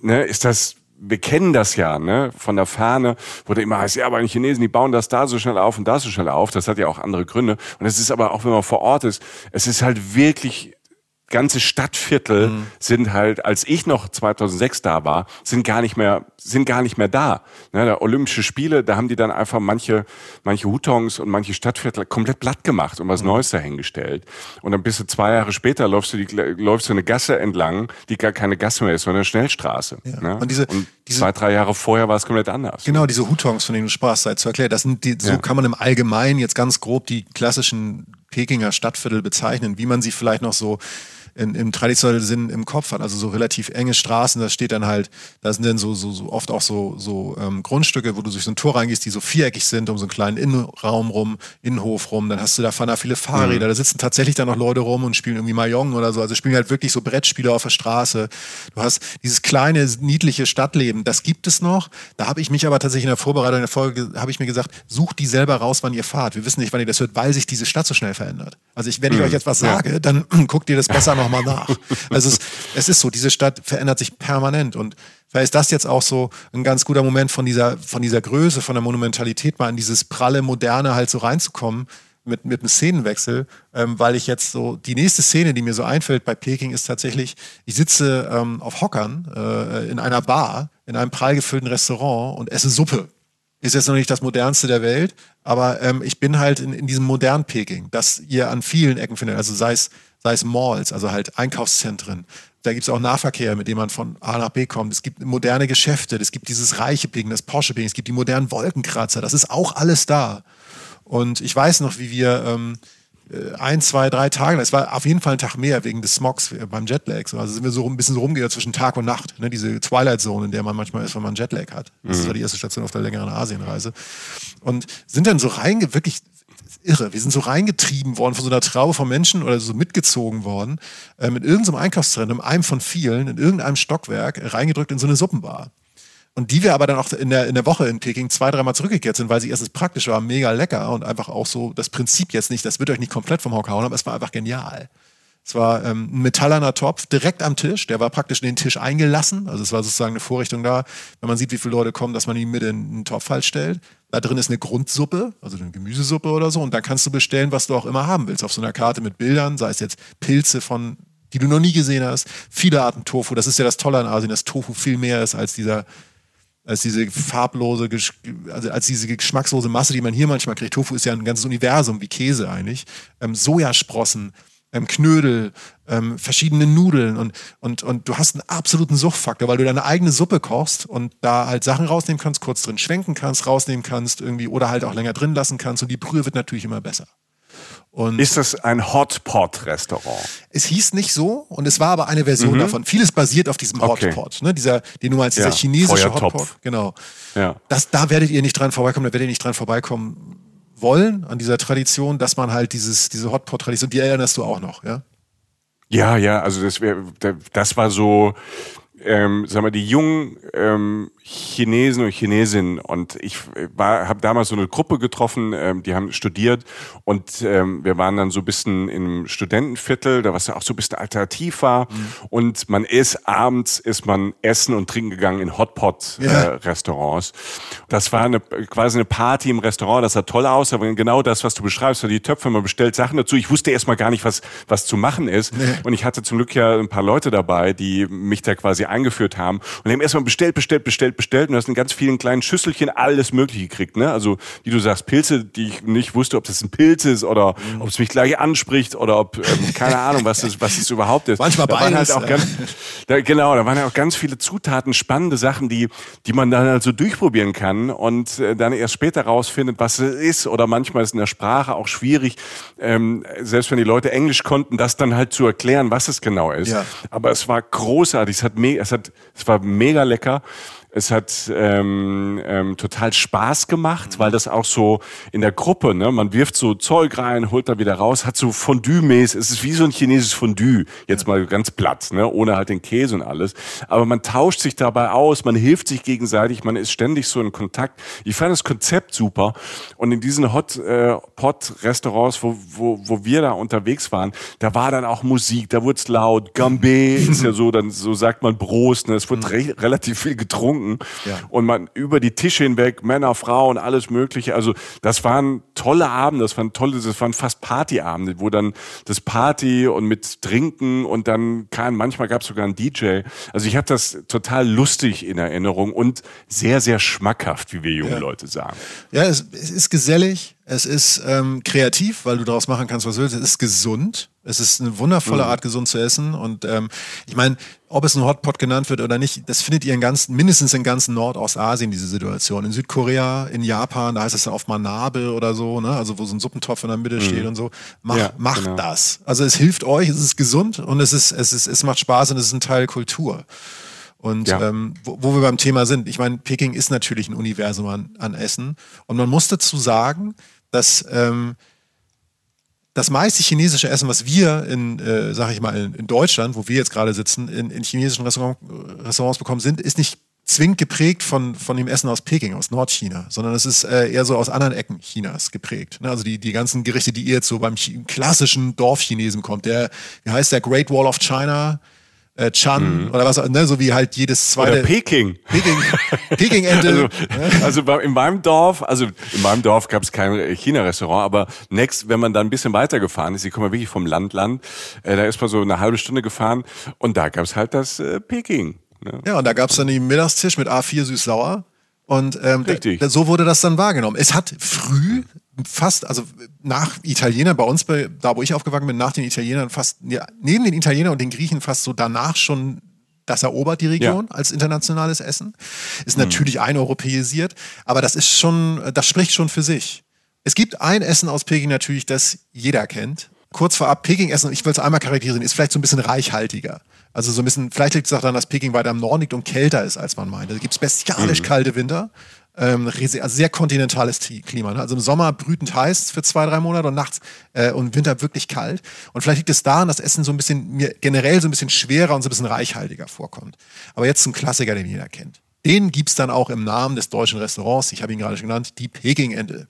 ne, ist das wir kennen das ja, ne, von der Ferne, wo der immer heißt, ja, aber die Chinesen, die bauen das da so schnell auf und da so schnell auf. Das hat ja auch andere Gründe. Und es ist aber auch, wenn man vor Ort ist, es ist halt wirklich ganze Stadtviertel mhm. sind halt, als ich noch 2006 da war, sind gar nicht mehr, sind gar nicht mehr da. Ne, da Olympische Spiele, da haben die dann einfach manche, manche Hutongs und manche Stadtviertel komplett platt gemacht und was mhm. Neues dahingestellt. Und dann bist du zwei Jahre später läufst du die, läufst du eine Gasse entlang, die gar keine Gasse mehr ist, sondern eine Schnellstraße. Ja. Ne? Und, diese, und diese, zwei, drei Jahre vorher war es komplett anders. Genau, diese Hutongs, von denen du sprachst, sei zu erklären. Das sind die, so ja. kann man im Allgemeinen jetzt ganz grob die klassischen Pekinger Stadtviertel bezeichnen, wie man sie vielleicht noch so in, im traditionellen Sinn im Kopf hat. Also so relativ enge Straßen, da steht dann halt, da sind dann so, so, so oft auch so, so ähm, Grundstücke, wo du durch so ein Tor reingehst, die so viereckig sind, um so einen kleinen Innenraum rum, Innenhof rum. Dann hast du da fahren viele Fahrräder, mhm. da sitzen tatsächlich dann noch Leute rum und spielen irgendwie Mahjong oder so. Also spielen halt wirklich so Brettspiele auf der Straße. Du hast dieses kleine, niedliche Stadtleben, das gibt es noch. Da habe ich mich aber tatsächlich in der Vorbereitung der Folge, habe ich mir gesagt, sucht die selber raus, wann ihr fahrt. Wir wissen nicht, wann ihr das hört, weil sich diese Stadt so schnell verändert. Also ich, wenn ich mhm. euch jetzt was sage, dann guckt ihr das besser noch nochmal nach. Also es, es ist so, diese Stadt verändert sich permanent und vielleicht ist das jetzt auch so ein ganz guter Moment von dieser, von dieser Größe, von der Monumentalität mal in dieses pralle Moderne halt so reinzukommen mit, mit einem Szenenwechsel, ähm, weil ich jetzt so, die nächste Szene, die mir so einfällt bei Peking ist tatsächlich, ich sitze ähm, auf Hockern äh, in einer Bar, in einem prall gefüllten Restaurant und esse Suppe. Ist jetzt noch nicht das modernste der Welt, aber ähm, ich bin halt in, in diesem modernen Peking, das ihr an vielen Ecken findet, also sei es sei es Malls, also halt Einkaufszentren. Da gibt es auch Nahverkehr, mit dem man von A nach B kommt. Es gibt moderne Geschäfte, es gibt dieses reiche Ping, das Porsche Ping, es gibt die modernen Wolkenkratzer, das ist auch alles da. Und ich weiß noch, wie wir ähm, äh, ein, zwei, drei Tage, es war auf jeden Fall ein Tag mehr wegen des Smogs beim Jetlag. Also sind wir so ein bisschen so rumgegangen zwischen Tag und Nacht. Ne? Diese Twilight Zone, in der man manchmal ist, wenn man Jetlag hat. Das mhm. war die erste Station auf der längeren Asienreise. Und sind dann so reinge, wirklich irre. Wir sind so reingetrieben worden von so einer Traube von Menschen oder so mitgezogen worden, äh, mit irgendeinem Einkaufszentrum, einem von vielen, in irgendeinem Stockwerk, reingedrückt in so eine Suppenbar. Und die wir aber dann auch in der, in der Woche in Peking zwei, dreimal zurückgekehrt sind, weil sie erstens praktisch war, mega lecker und einfach auch so das Prinzip jetzt nicht, das wird euch nicht komplett vom Hocker hauen, aber es war einfach genial. Es war ähm, ein metallerner Topf direkt am Tisch. Der war praktisch in den Tisch eingelassen. Also es war sozusagen eine Vorrichtung da, wenn man sieht, wie viele Leute kommen, dass man ihn mit in einen Topf halt stellt. Da drin ist eine Grundsuppe, also eine Gemüsesuppe oder so. Und dann kannst du bestellen, was du auch immer haben willst. Auf so einer Karte mit Bildern, sei es jetzt Pilze von, die du noch nie gesehen hast, viele Arten Tofu. Das ist ja das Tolle an Asien, dass Tofu viel mehr ist als dieser als diese farblose, also als diese geschmackslose Masse, die man hier manchmal kriegt. Tofu ist ja ein ganzes Universum, wie Käse eigentlich. Ähm, Sojasprossen, ähm, Knödel, ähm, verschiedene Nudeln und, und, und du hast einen absoluten Suchtfaktor, weil du deine eigene Suppe kochst und da halt Sachen rausnehmen kannst, kurz drin schwenken kannst, rausnehmen kannst irgendwie oder halt auch länger drin lassen kannst und die Brühe wird natürlich immer besser. Und ist das ein Hotpot-Restaurant? Es hieß nicht so und es war aber eine Version mhm. davon. Vieles basiert auf diesem Hotpot, okay. ne? dieser, den du meinst, dieser ja, chinesische Feuertopf. Hotpot. Genau. Ja. Das, da werdet ihr nicht dran vorbeikommen, da werdet ihr nicht dran vorbeikommen wollen, an dieser Tradition, dass man halt dieses, diese Hotpot-Tradition, die erinnerst du auch noch, ja? Ja, ja, also das wäre, das war so, ähm, sag mal, die jungen ähm, Chinesen und Chinesinnen und ich war, habe damals so eine Gruppe getroffen, ähm, die haben studiert und ähm, wir waren dann so ein bisschen im Studentenviertel, da was ja auch so ein bisschen alternativ war mhm. und man ist abends ist man essen und trinken gegangen in Hotpot-Restaurants. Ja. Äh, das war eine, quasi eine Party im Restaurant, das sah toll aus, aber genau das, was du beschreibst, die Töpfe, man bestellt Sachen dazu. Ich wusste erstmal gar nicht, was was zu machen ist nee. und ich hatte zum Glück ja ein paar Leute dabei, die mich da quasi eingeführt haben und haben erstmal bestellt, bestellt, bestellt Internet bestellt und hast in ganz vielen kleinen Schüsselchen alles Mögliche gekriegt. Ne? Also, wie du sagst, Pilze, die ich nicht wusste, ob das ein Pilz ist oder mhm. ob es mich gleich anspricht oder ob, ähm, keine Ahnung, was es, was es überhaupt ist. Manchmal da beides. Halt auch ganz, da, genau, da waren ja auch ganz viele Zutaten, spannende Sachen, die, die man dann halt so durchprobieren kann und äh, dann erst später rausfindet, was es ist. Oder manchmal ist in der Sprache auch schwierig, ähm, selbst wenn die Leute Englisch konnten, das dann halt zu erklären, was es genau ist. Ja. Aber es war großartig, es hat, me es hat, es war mega lecker. Es hat ähm, ähm, total Spaß gemacht, weil das auch so in der Gruppe, ne, man wirft so Zeug rein, holt da wieder raus, hat so Fondue-mäßig, es ist wie so ein chinesisches Fondue, jetzt mal ganz platt, ne, ohne halt den Käse und alles. Aber man tauscht sich dabei aus, man hilft sich gegenseitig, man ist ständig so in Kontakt. Ich fand das Konzept super und in diesen Hot-Pot-Restaurants, äh, wo, wo, wo wir da unterwegs waren, da war dann auch Musik, da wurde es laut, Gambé ist ja so, dann so sagt man Prost, ne, es wurde mhm. re relativ viel getrunken getrunken ja. und man über die Tische hinweg, Männer, Frauen, alles Mögliche. Also das waren tolle Abende, das waren tolle, das waren fast Partyabende, wo dann das Party und mit Trinken und dann kam, manchmal gab es sogar einen DJ. Also ich habe das total lustig in Erinnerung und sehr, sehr schmackhaft, wie wir jungen ja. Leute sagen. Ja, es, es ist gesellig, es ist ähm, kreativ, weil du daraus machen kannst, was du willst. Es ist gesund. Es ist eine wundervolle mhm. Art, gesund zu essen. Und ähm, ich meine, ob es ein Hotpot genannt wird oder nicht, das findet ihr in ganzen, mindestens in ganzen Nordostasien, diese Situation. In Südkorea, in Japan, da heißt es dann oft mal Nabe oder so, ne? also wo so ein Suppentopf in der Mitte mhm. steht und so. Mach, ja, macht genau. das. Also es hilft euch, es ist gesund und es, ist, es, ist, es macht Spaß und es ist ein Teil Kultur. Und ja. ähm, wo, wo, wir beim Thema sind, ich meine, Peking ist natürlich ein Universum an, an Essen. Und man muss dazu sagen, dass ähm, das meiste chinesische Essen, was wir in, äh, sag ich mal, in, in, Deutschland, wo wir jetzt gerade sitzen, in, in chinesischen Restaurant, Restaurants bekommen sind, ist nicht zwingend geprägt von, von dem Essen aus Peking, aus Nordchina, sondern es ist äh, eher so aus anderen Ecken Chinas geprägt. Ne? Also die, die ganzen Gerichte, die ihr jetzt so beim klassischen Dorfchinesen kommt, der, wie heißt der Great Wall of China, äh, Chan mhm. oder was, ne, so wie halt jedes zweite. Oder Peking. Peking, Peking-Ente. Also, also in meinem Dorf, also in meinem Dorf gab es kein China-Restaurant, aber next, wenn man da ein bisschen weiter gefahren ist, ich komme wirklich vom Land, Land, äh, da ist man so eine halbe Stunde gefahren und da gab es halt das äh, Peking. Ne? Ja, und da gab es dann den Mittagstisch mit A4 süß-sauer. Und ähm, so wurde das dann wahrgenommen. Es hat früh fast, also nach Italienern, bei uns, bei, da wo ich aufgewachsen bin, nach den Italienern fast, ja, neben den Italienern und den Griechen fast so danach schon das erobert die Region ja. als internationales Essen. Ist mhm. natürlich eineuropäisiert, aber das ist schon, das spricht schon für sich. Es gibt ein Essen aus Peking natürlich, das jeder kennt. Kurz vorab, Peking-Essen, ich will es einmal charakterisieren, ist vielleicht so ein bisschen reichhaltiger. Also so ein bisschen, vielleicht liegt es auch daran, dass Peking weiter am Norden liegt und kälter ist, als man meint. Da gibt es bestialisch mhm. kalte Winter ähm, also sehr kontinentales Klima. Ne? Also im Sommer brütend heiß für zwei, drei Monate und nachts äh, und im Winter wirklich kalt. Und vielleicht liegt es daran, dass Essen so ein bisschen mir generell so ein bisschen schwerer und so ein bisschen reichhaltiger vorkommt. Aber jetzt zum Klassiker, den jeder kennt. Den gibt es dann auch im Namen des deutschen Restaurants, ich habe ihn gerade schon genannt, die Peking-Ente.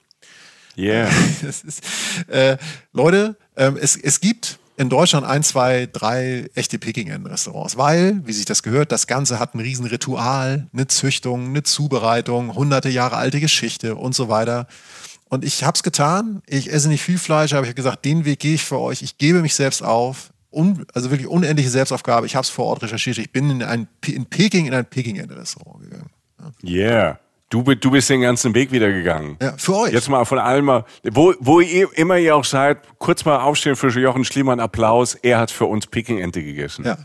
Yeah. ist, äh, Leute, ähm, es, es gibt in Deutschland ein, zwei, drei echte Peking-Enten-Restaurants, weil, wie sich das gehört, das Ganze hat ein Riesenritual, eine Züchtung, eine Zubereitung, hunderte Jahre alte Geschichte und so weiter. Und ich habe es getan. Ich esse nicht viel Fleisch, aber ich habe gesagt, den Weg gehe ich für euch. Ich gebe mich selbst auf. Un, also wirklich unendliche Selbstaufgabe. Ich habe es vor Ort recherchiert. Ich bin in, ein, in Peking in ein Peking-Enten-Restaurant gegangen. Yeah. Du, du bist den ganzen Weg wieder gegangen. Ja, für euch. Jetzt mal von allem mal, wo, wo ihr immer ihr auch seid, kurz mal aufstehen für Jochen Schliemann, Applaus. Er hat für uns Peking-Ente gegessen. Ja.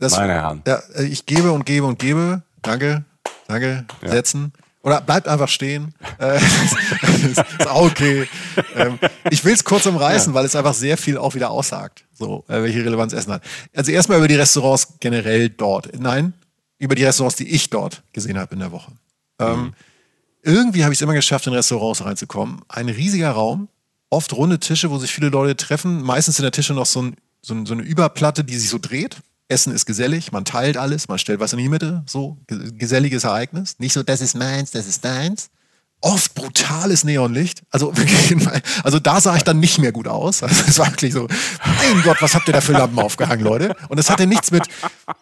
Das, Meine Herren. Ja, ich gebe und gebe und gebe. Danke, danke, ja. setzen. Oder bleibt einfach stehen. Äh, ist auch okay. Ähm, ich will es kurz umreißen, ja. weil es einfach sehr viel auch wieder aussagt, so, äh, welche Relevanz Essen hat. Also erstmal über die Restaurants generell dort. Nein, über die Restaurants, die ich dort gesehen habe in der Woche. Ähm. Irgendwie habe ich es immer geschafft, in Restaurants reinzukommen. Ein riesiger Raum, oft runde Tische, wo sich viele Leute treffen. Meistens sind der Tische noch so, ein, so, ein, so eine Überplatte, die sich so dreht. Essen ist gesellig, man teilt alles, man stellt was in die Mitte, so geselliges Ereignis. Nicht so, das ist meins, das ist deins oft brutales Neonlicht. Also, also da sah ich dann nicht mehr gut aus. Also es war wirklich so, mein Gott, was habt ihr da für Lampen aufgehangen, Leute? Und das hatte nichts mit,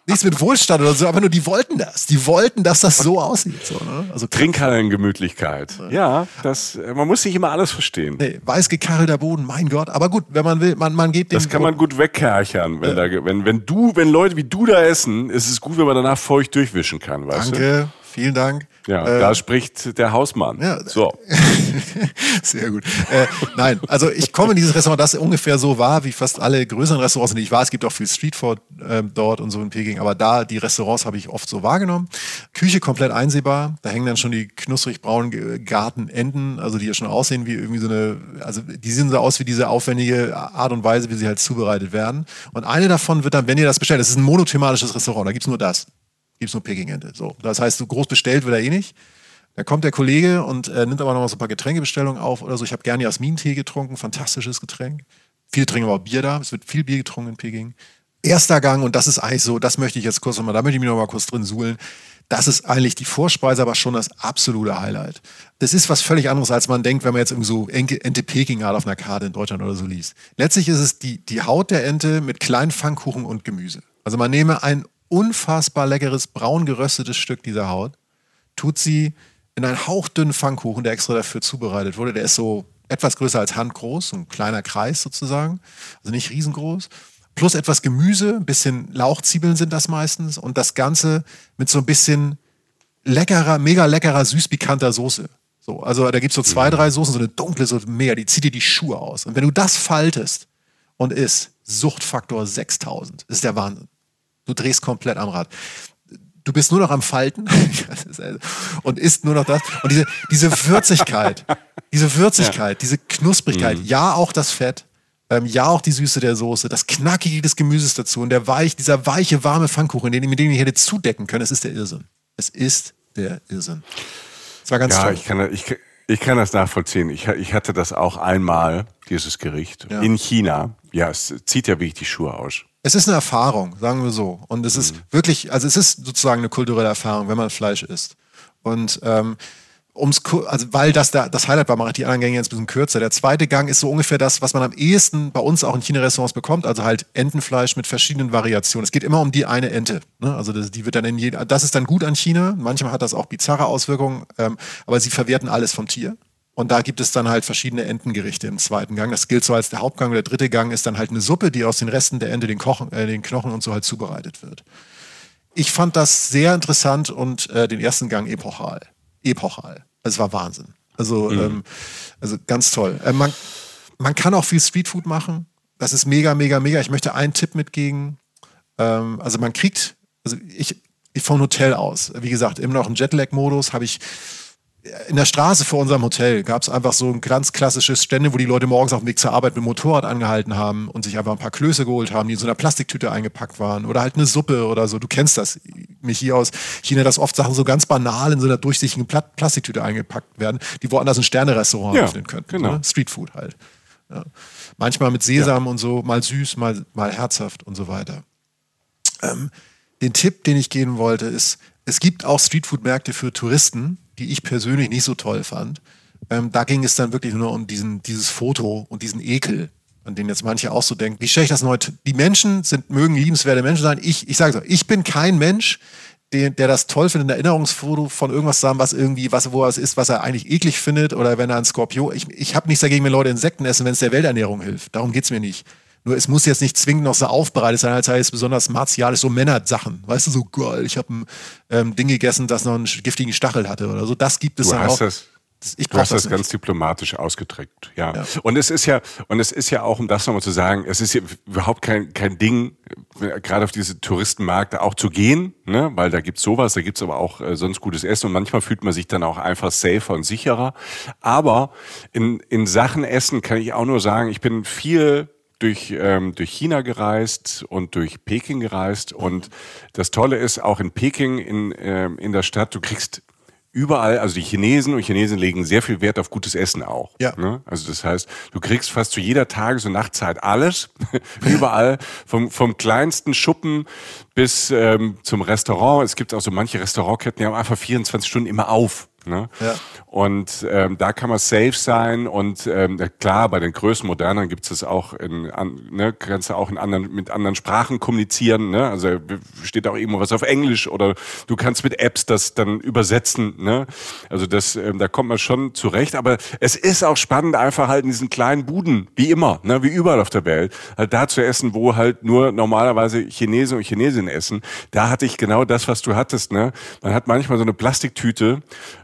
nichts mit Wohlstand oder so, aber nur die wollten das. Die wollten, dass das so aussieht. So, ne? also, Trinkhallengemütlichkeit. Ja, das, man muss nicht immer alles verstehen. Nee, weiß gekarrelter Boden, mein Gott. Aber gut, wenn man will, man, man geht dem. Das kann man gut wegkerchern. Wenn, ja. da, wenn, wenn du, wenn Leute wie du da essen, ist es gut, wenn man danach feucht durchwischen kann, weißt Danke. du? Vielen Dank. Ja, äh, da spricht der Hausmann. Ja, so. Sehr gut. Äh, nein, also ich komme in dieses Restaurant, das ungefähr so war, wie fast alle größeren Restaurants, in denen ich war. Es gibt auch viel Streetfood äh, dort und so in Peking, aber da, die Restaurants habe ich oft so wahrgenommen. Küche komplett einsehbar. Da hängen dann schon die knusprig braunen Gartenenden, also die ja schon aussehen wie irgendwie so eine, also die sehen so aus wie diese aufwendige Art und Weise, wie sie halt zubereitet werden. Und eine davon wird dann, wenn ihr das bestellt, das ist ein monothematisches Restaurant, da gibt es nur das gibt es nur Pekingente. So. Das heißt, so groß bestellt wird er eh nicht. Da kommt der Kollege und äh, nimmt aber noch mal so ein paar Getränkebestellungen auf oder so. Ich habe gerne Jasmin-Tee getrunken, fantastisches Getränk. Viele trinken aber auch Bier da. Es wird viel Bier getrunken in Peking. Erster Gang, und das ist eigentlich so, das möchte ich jetzt kurz nochmal, da möchte ich mich nochmal kurz drin suhlen. Das ist eigentlich die Vorspeise, aber schon das absolute Highlight. Das ist was völlig anderes, als man denkt, wenn man jetzt irgendwie so Ente Peking hat auf einer Karte in Deutschland oder so liest. Letztlich ist es die, die Haut der Ente mit kleinen Pfannkuchen und Gemüse. Also man nehme ein unfassbar leckeres, braun geröstetes Stück dieser Haut, tut sie in einen hauchdünnen Pfannkuchen, der extra dafür zubereitet wurde. Der ist so etwas größer als handgroß, ein kleiner Kreis sozusagen, also nicht riesengroß. Plus etwas Gemüse, ein bisschen Lauchzwiebeln sind das meistens und das Ganze mit so ein bisschen leckerer, mega leckerer, süß-pikanter Soße. So, also da gibt es so zwei, mhm. drei Soßen, so eine dunkle, so mega, die zieht dir die Schuhe aus. Und wenn du das faltest und isst, Suchtfaktor 6000, ist der Wahnsinn. Du drehst komplett am Rad. Du bist nur noch am Falten und isst nur noch das. Und diese, diese Würzigkeit, diese Würzigkeit, ja. diese Knusprigkeit, mhm. ja auch das Fett, ähm, ja auch die Süße der Soße, das Knackige des Gemüses dazu und der weich, dieser weiche, warme Pfannkuchen, den, mit dem ich hätte zudecken können, es ist der Irrsinn. Es ist der Irrsinn. Es war ganz ja, toll. Ich kann, ich, ich kann das nachvollziehen. Ich, ich hatte das auch einmal, dieses Gericht, ja. in China. Ja, es zieht ja wirklich die Schuhe aus es ist eine Erfahrung, sagen wir so. Und es ist mhm. wirklich, also es ist sozusagen eine kulturelle Erfahrung, wenn man Fleisch isst. Und ähm, ums, also weil das da, das Highlight war, mache ich die anderen Gänge jetzt ein bisschen kürzer. Der zweite Gang ist so ungefähr das, was man am ehesten bei uns auch in China-Restaurants bekommt, also halt Entenfleisch mit verschiedenen Variationen. Es geht immer um die eine Ente. Ne? Also das, die wird dann in jeder, das ist dann gut an China. Manchmal hat das auch bizarre Auswirkungen, ähm, aber sie verwerten alles vom Tier. Und da gibt es dann halt verschiedene Entengerichte im zweiten Gang. Das gilt so als der Hauptgang. Und der dritte Gang ist dann halt eine Suppe, die aus den Resten der Ente, den, Kochen, äh, den Knochen und so halt zubereitet wird. Ich fand das sehr interessant und äh, den ersten Gang epochal. Epochal. Es war Wahnsinn. Also, mhm. ähm, also ganz toll. Äh, man, man kann auch viel Streetfood machen. Das ist mega, mega, mega. Ich möchte einen Tipp mitgeben. Ähm, also man kriegt, also ich, ich vom Hotel aus, wie gesagt, immer noch im Jetlag-Modus, habe ich in der Straße vor unserem Hotel gab es einfach so ein ganz klassisches Stände, wo die Leute morgens auf dem Weg zur Arbeit mit dem Motorrad angehalten haben und sich einfach ein paar Klöße geholt haben, die in so einer Plastiktüte eingepackt waren. Oder halt eine Suppe oder so. Du kennst das, mich hier aus China, dass oft Sachen so ganz banal in so einer durchsichtigen Pla Plastiktüte eingepackt werden, die woanders ein Sternerestaurant ja, öffnen könnten. Genau. Ne? Streetfood halt. Ja. Manchmal mit Sesam ja. und so, mal süß, mal, mal herzhaft und so weiter. Ähm, den Tipp, den ich geben wollte, ist, es gibt auch Streetfood-Märkte für Touristen, die ich persönlich nicht so toll fand. Ähm, da ging es dann wirklich nur um diesen, dieses Foto und diesen Ekel, an den jetzt manche auch so denken. Wie stelle ich das neu? Die Menschen sind, mögen liebenswerte Menschen sein. Ich, ich sage so, ich bin kein Mensch, der, der das toll findet, ein Erinnerungsfoto von irgendwas zu haben, was irgendwie, was, wo er es ist, was er eigentlich eklig findet, oder wenn er ein Skorpion. Ich, ich habe nichts dagegen, wenn Leute Insekten essen, wenn es der Welternährung hilft. Darum geht es mir nicht. Nur es muss jetzt nicht zwingend noch so aufbereitet sein, als sei es besonders martialisch, so Männersachen. Weißt du, so geil, ich habe ein ähm, Ding gegessen, das noch einen giftigen Stachel hatte oder so. Das gibt es du dann auch. Das ich du hast das, das ganz diplomatisch ausgedrückt, ja. ja. Und es ist ja, und es ist ja auch, um das nochmal zu sagen, es ist ja überhaupt kein, kein Ding, gerade auf diese Touristenmärkte auch zu gehen, ne? weil da gibt's sowas, da gibt's aber auch äh, sonst gutes Essen und manchmal fühlt man sich dann auch einfach safer und sicherer. Aber in, in Sachen Essen kann ich auch nur sagen, ich bin viel durch, ähm, durch China gereist und durch Peking gereist. Und das Tolle ist, auch in Peking, in, ähm, in der Stadt, du kriegst überall, also die Chinesen und Chinesen legen sehr viel Wert auf gutes Essen auch. Ja. Ne? Also das heißt, du kriegst fast zu jeder Tages- und Nachtzeit alles, überall, vom, vom kleinsten Schuppen bis ähm, zum Restaurant. Es gibt auch so manche Restaurantketten, die haben einfach 24 Stunden immer auf. Ne? Ja. Und ähm, da kann man safe sein und ähm, klar, bei den größten Modernern gibt es das auch in, an, ne, kannst du auch in anderen, mit anderen Sprachen kommunizieren. Ne? Also steht auch irgendwo was auf Englisch oder du kannst mit Apps das dann übersetzen. Ne? Also das, ähm, da kommt man schon zurecht. Aber es ist auch spannend, einfach halt in diesen kleinen Buden, wie immer, ne, wie überall auf der Welt, halt da zu essen, wo halt nur normalerweise Chinesen und Chinesinnen essen. Da hatte ich genau das, was du hattest. Ne? Man hat manchmal so eine Plastiktüte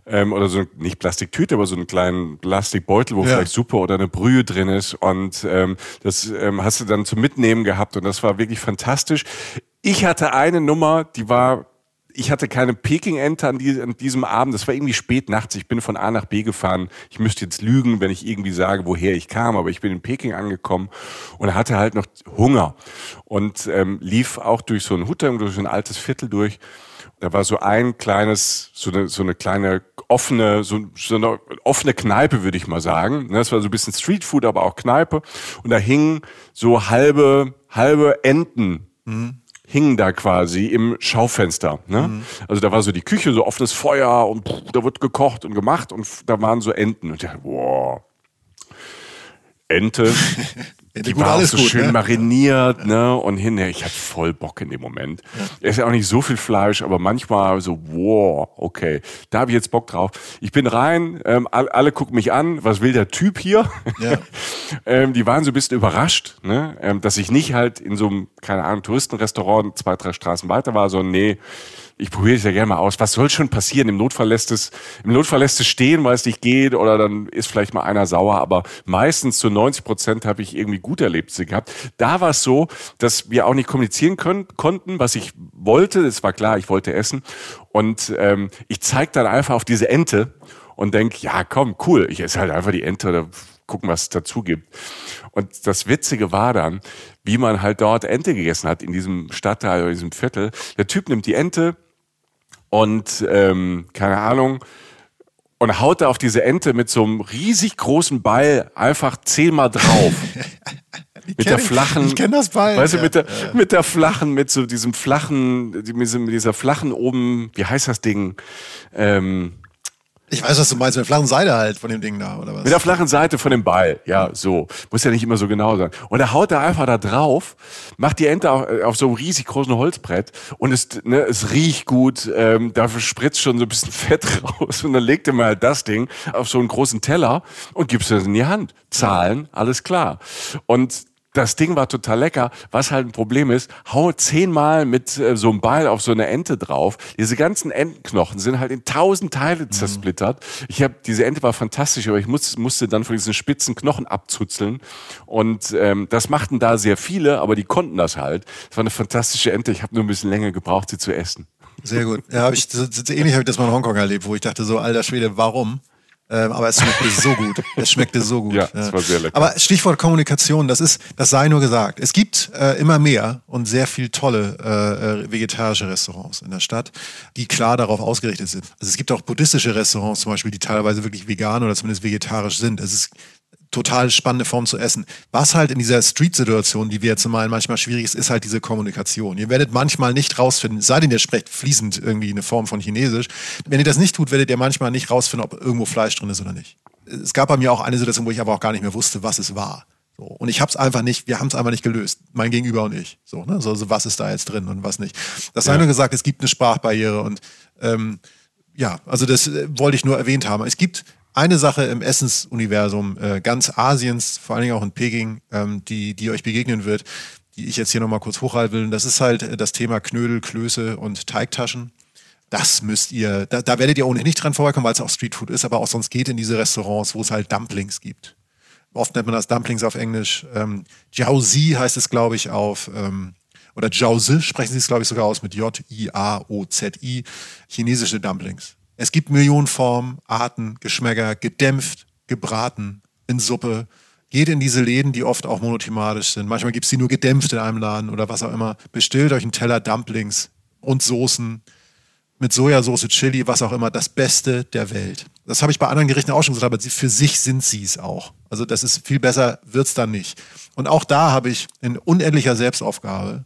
ähm, oder so nicht Plastiktüte, aber so einen kleinen Plastikbeutel, wo ja. vielleicht Suppe oder eine Brühe drin ist. Und ähm, das ähm, hast du dann zum Mitnehmen gehabt und das war wirklich fantastisch. Ich hatte eine Nummer, die war ich hatte keine Peking-Ente an, die, an, diesem Abend. Das war irgendwie spät nachts. Ich bin von A nach B gefahren. Ich müsste jetzt lügen, wenn ich irgendwie sage, woher ich kam. Aber ich bin in Peking angekommen und hatte halt noch Hunger und ähm, lief auch durch so ein Hutter, durch so ein altes Viertel durch. Da war so ein kleines, so eine, so eine kleine offene, so, so eine offene Kneipe, würde ich mal sagen. Das war so ein bisschen Streetfood, aber auch Kneipe. Und da hingen so halbe, halbe Enten. Mhm hingen da quasi im Schaufenster. Ne? Mhm. Also da war so die Küche, so offenes Feuer und pff, da wird gekocht und gemacht und da waren so Enten. Und ich dachte, wow, Ente, die gut, war auch so gut, schön ne? mariniert, ne? Und hinterher, ich hatte voll Bock in dem Moment. Ja. Es ist ja auch nicht so viel Fleisch, aber manchmal so, wow, okay, da habe ich jetzt Bock drauf. Ich bin rein, ähm, alle, alle gucken mich an, was will der Typ hier? Ja. ähm, die waren so ein bisschen überrascht, ne? Ähm, dass ich nicht halt in so einem, keine Ahnung, Touristenrestaurant zwei, drei Straßen weiter war, sondern nee, ich probiere es ja gerne mal aus. Was soll schon passieren? Im Notfall lässt es, im Notfall lässt es stehen, weil es nicht geht, oder dann ist vielleicht mal einer sauer. Aber meistens zu 90 Prozent habe ich irgendwie gute Erlebnisse gehabt. Da war es so, dass wir auch nicht kommunizieren können, konnten, was ich wollte. Es war klar, ich wollte essen. Und ähm, ich zeige dann einfach auf diese Ente und denk, ja, komm, cool, ich esse halt einfach die Ente oder gucken, was es dazu gibt. Und das Witzige war dann, wie man halt dort Ente gegessen hat in diesem Stadtteil oder diesem Viertel. Der Typ nimmt die Ente, und ähm, keine Ahnung und haut da auf diese Ente mit so einem riesig großen Ball einfach zehnmal drauf. mit der flachen, ich, kenne das Ball. Weißt du, mit der, ja. mit der flachen, mit so diesem flachen, mit dieser flachen oben, wie heißt das Ding? Ähm, ich weiß, was du meinst, mit der flachen Seite halt von dem Ding da, oder was? Mit der flachen Seite von dem Ball, ja, so. Muss ja nicht immer so genau sein. Und er haut da einfach da drauf, macht die Ente auf, auf so einem riesig großen Holzbrett und es, ne, es riecht gut, ähm, dafür spritzt schon so ein bisschen Fett raus und dann legt er mal halt das Ding auf so einen großen Teller und gibst es in die Hand. Zahlen, alles klar. Und das Ding war total lecker. Was halt ein Problem ist, hau zehnmal mit äh, so einem Beil auf so eine Ente drauf. Diese ganzen Entenknochen sind halt in tausend Teile mhm. zersplittert. Mhm. Ich habe diese Ente war fantastisch, aber ich muss, musste dann von diesen spitzen Knochen abzuzeln. Und ähm, das machten da sehr viele, aber die konnten das halt. Es war eine fantastische Ente. Ich habe nur ein bisschen länger gebraucht, sie zu essen. Sehr gut. Ja, hab ich, so, ähnlich habe ich das mal in Hongkong erlebt, wo ich dachte so, alter Schwede, warum? Ähm, aber es schmeckte so gut. Es schmeckte so gut. Ja, es war sehr lecker. Aber Stichwort Kommunikation, das ist, das sei nur gesagt. Es gibt äh, immer mehr und sehr viel tolle äh, vegetarische Restaurants in der Stadt, die klar darauf ausgerichtet sind. Also es gibt auch buddhistische Restaurants zum Beispiel, die teilweise wirklich vegan oder zumindest vegetarisch sind. Es ist total spannende Form zu essen. Was halt in dieser Street-Situation, die wir jetzt mal manchmal schwierig ist, ist halt diese Kommunikation. Ihr werdet manchmal nicht rausfinden, sei denn ihr sprecht fließend irgendwie eine Form von Chinesisch. Wenn ihr das nicht tut, werdet ihr manchmal nicht rausfinden, ob irgendwo Fleisch drin ist oder nicht. Es gab bei mir auch eine Situation, wo ich aber auch gar nicht mehr wusste, was es war. So. Und ich habe es einfach nicht, wir haben es einfach nicht gelöst, mein Gegenüber und ich. So, ne? so, so, was ist da jetzt drin und was nicht. Das sei ja. nur gesagt, es gibt eine Sprachbarriere und ähm, ja, also das äh, wollte ich nur erwähnt haben. Es gibt eine Sache im Essensuniversum äh, ganz Asiens, vor allen Dingen auch in Peking, ähm, die, die euch begegnen wird, die ich jetzt hier nochmal kurz hochhalten will. Das ist halt äh, das Thema Knödel, Klöße und Teigtaschen. Das müsst ihr, da, da werdet ihr ohnehin nicht dran vorbeikommen, weil es auch Streetfood ist, aber auch sonst geht in diese Restaurants, wo es halt Dumplings gibt. Oft nennt man das Dumplings auf Englisch. Ähm, Jiaozi heißt es, glaube ich, auf, ähm, oder Jiaozi sprechen sie es, glaube ich, sogar aus mit J-I-A-O-Z-I. Chinesische Dumplings. Es gibt Millionen Formen, Arten, Geschmäcker, gedämpft, gebraten, in Suppe. Geht in diese Läden, die oft auch monothematisch sind. Manchmal gibt es die nur gedämpft in einem Laden oder was auch immer. Bestellt euch einen Teller Dumplings und Soßen mit Sojasauce, Chili, was auch immer. Das Beste der Welt. Das habe ich bei anderen Gerichten auch schon gesagt, aber für sich sind sie es auch. Also das ist viel besser, wird es dann nicht. Und auch da habe ich in unendlicher Selbstaufgabe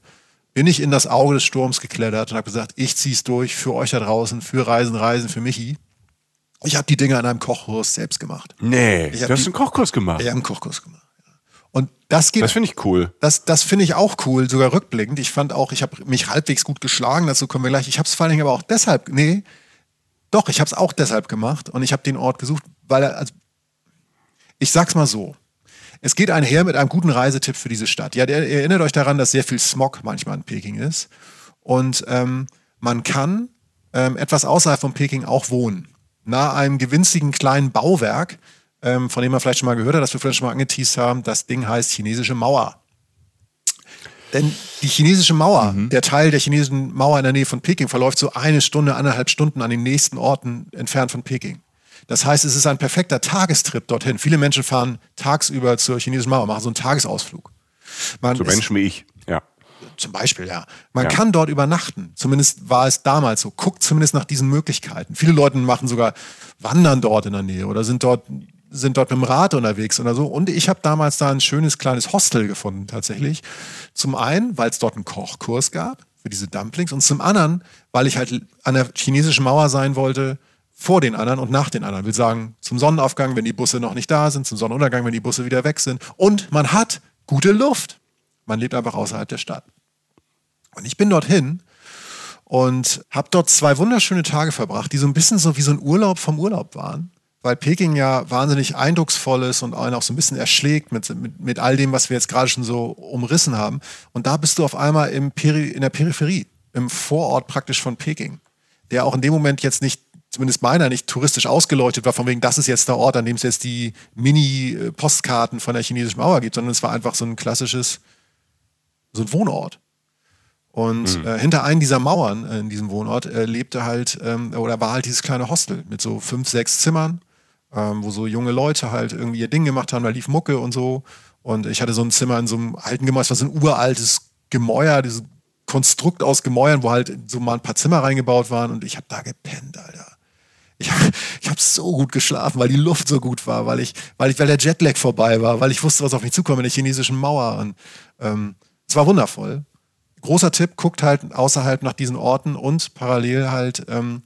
bin ich in das Auge des Sturms geklettert und habe gesagt, ich ziehe es durch für euch da draußen, für Reisen, Reisen, für Michi. Ich habe die Dinger in einem Kochkurs selbst gemacht. Nee, du hast die- einen Kochkurs gemacht. Ich habe einen Kochkurs gemacht. Und das geht Das finde ich cool. das, das finde ich auch cool, sogar rückblickend. Ich fand auch, ich habe mich halbwegs gut geschlagen, dazu kommen wir gleich. Ich habe es vor allen Dingen aber auch deshalb, nee, doch, ich habe es auch deshalb gemacht und ich habe den Ort gesucht, weil er, also, ich sag's mal so. Es geht einher mit einem guten Reisetipp für diese Stadt. Ja, der, ihr erinnert euch daran, dass sehr viel Smog manchmal in Peking ist. Und ähm, man kann ähm, etwas außerhalb von Peking auch wohnen. Nahe einem gewinzigen kleinen Bauwerk, ähm, von dem man vielleicht schon mal gehört hat, das wir vielleicht schon mal angeteased haben. Das Ding heißt chinesische Mauer. Denn die chinesische Mauer, der Teil der chinesischen Mauer in der Nähe von Peking, verläuft so eine Stunde, anderthalb Stunden an den nächsten Orten entfernt von Peking. Das heißt, es ist ein perfekter Tagestrip dorthin. Viele Menschen fahren tagsüber zur chinesischen Mauer, machen so einen Tagesausflug. Man So Menschen wie ich. Ja. zum Beispiel, ja. Man Ja. kann dort übernachten. Zumindest war es damals so. Guckt zumindest nach diesen Möglichkeiten. Viele Leute machen sogar Wandern dort in der Nähe oder sind dort, sind dort mit dem Rad unterwegs oder so. Und ich habe damals da ein schönes kleines Hostel gefunden, tatsächlich. Zum einen, weil es dort einen Kochkurs gab für diese Dumplings und zum anderen, weil ich halt an der chinesischen Mauer sein wollte, vor den anderen und nach den anderen. Will sagen, zum Sonnenaufgang, wenn die Busse noch nicht da sind, zum Sonnenuntergang, wenn die Busse wieder weg sind. Und man hat gute Luft. Man lebt einfach außerhalb der Stadt. Und ich bin dorthin und habe dort zwei wunderschöne Tage verbracht, die so ein bisschen so wie so ein Urlaub vom Urlaub waren. Weil Peking ja wahnsinnig eindrucksvoll ist und einen auch so ein bisschen erschlägt mit, mit, mit all dem, was wir jetzt gerade schon so umrissen haben. Und da bist du auf einmal im Peri in der Peripherie, im Vorort praktisch von Peking, der auch in dem Moment jetzt nicht, zumindest meiner, nicht touristisch ausgeleuchtet war, von wegen, das ist jetzt der Ort, an dem es jetzt die Mini-Postkarten von der chinesischen Mauer gibt, sondern es war einfach so ein klassisches, so ein Wohnort. Und äh, hinter einem dieser Mauern äh, in diesem Wohnort äh, lebte halt, ähm, oder war halt dieses kleine Hostel mit so fünf, sechs Zimmern, ähm, wo so junge Leute halt irgendwie ihr Ding gemacht haben, da lief Mucke und so. Und ich hatte so ein Zimmer in so einem alten Gemäuer, es war so ein uraltes Gemäuer, dieses Konstrukt aus Gemäuern, wo halt so mal ein paar Zimmer reingebaut waren und ich habe da gepennt, Alter. Ich habe ich hab so gut geschlafen, weil die Luft so gut war, weil ich, weil ich, weil der Jetlag vorbei war, weil ich wusste, was auf mich zukommt in der chinesischen Mauer. Und ähm, es war wundervoll. Großer Tipp, guckt halt außerhalb nach diesen Orten und parallel halt ähm,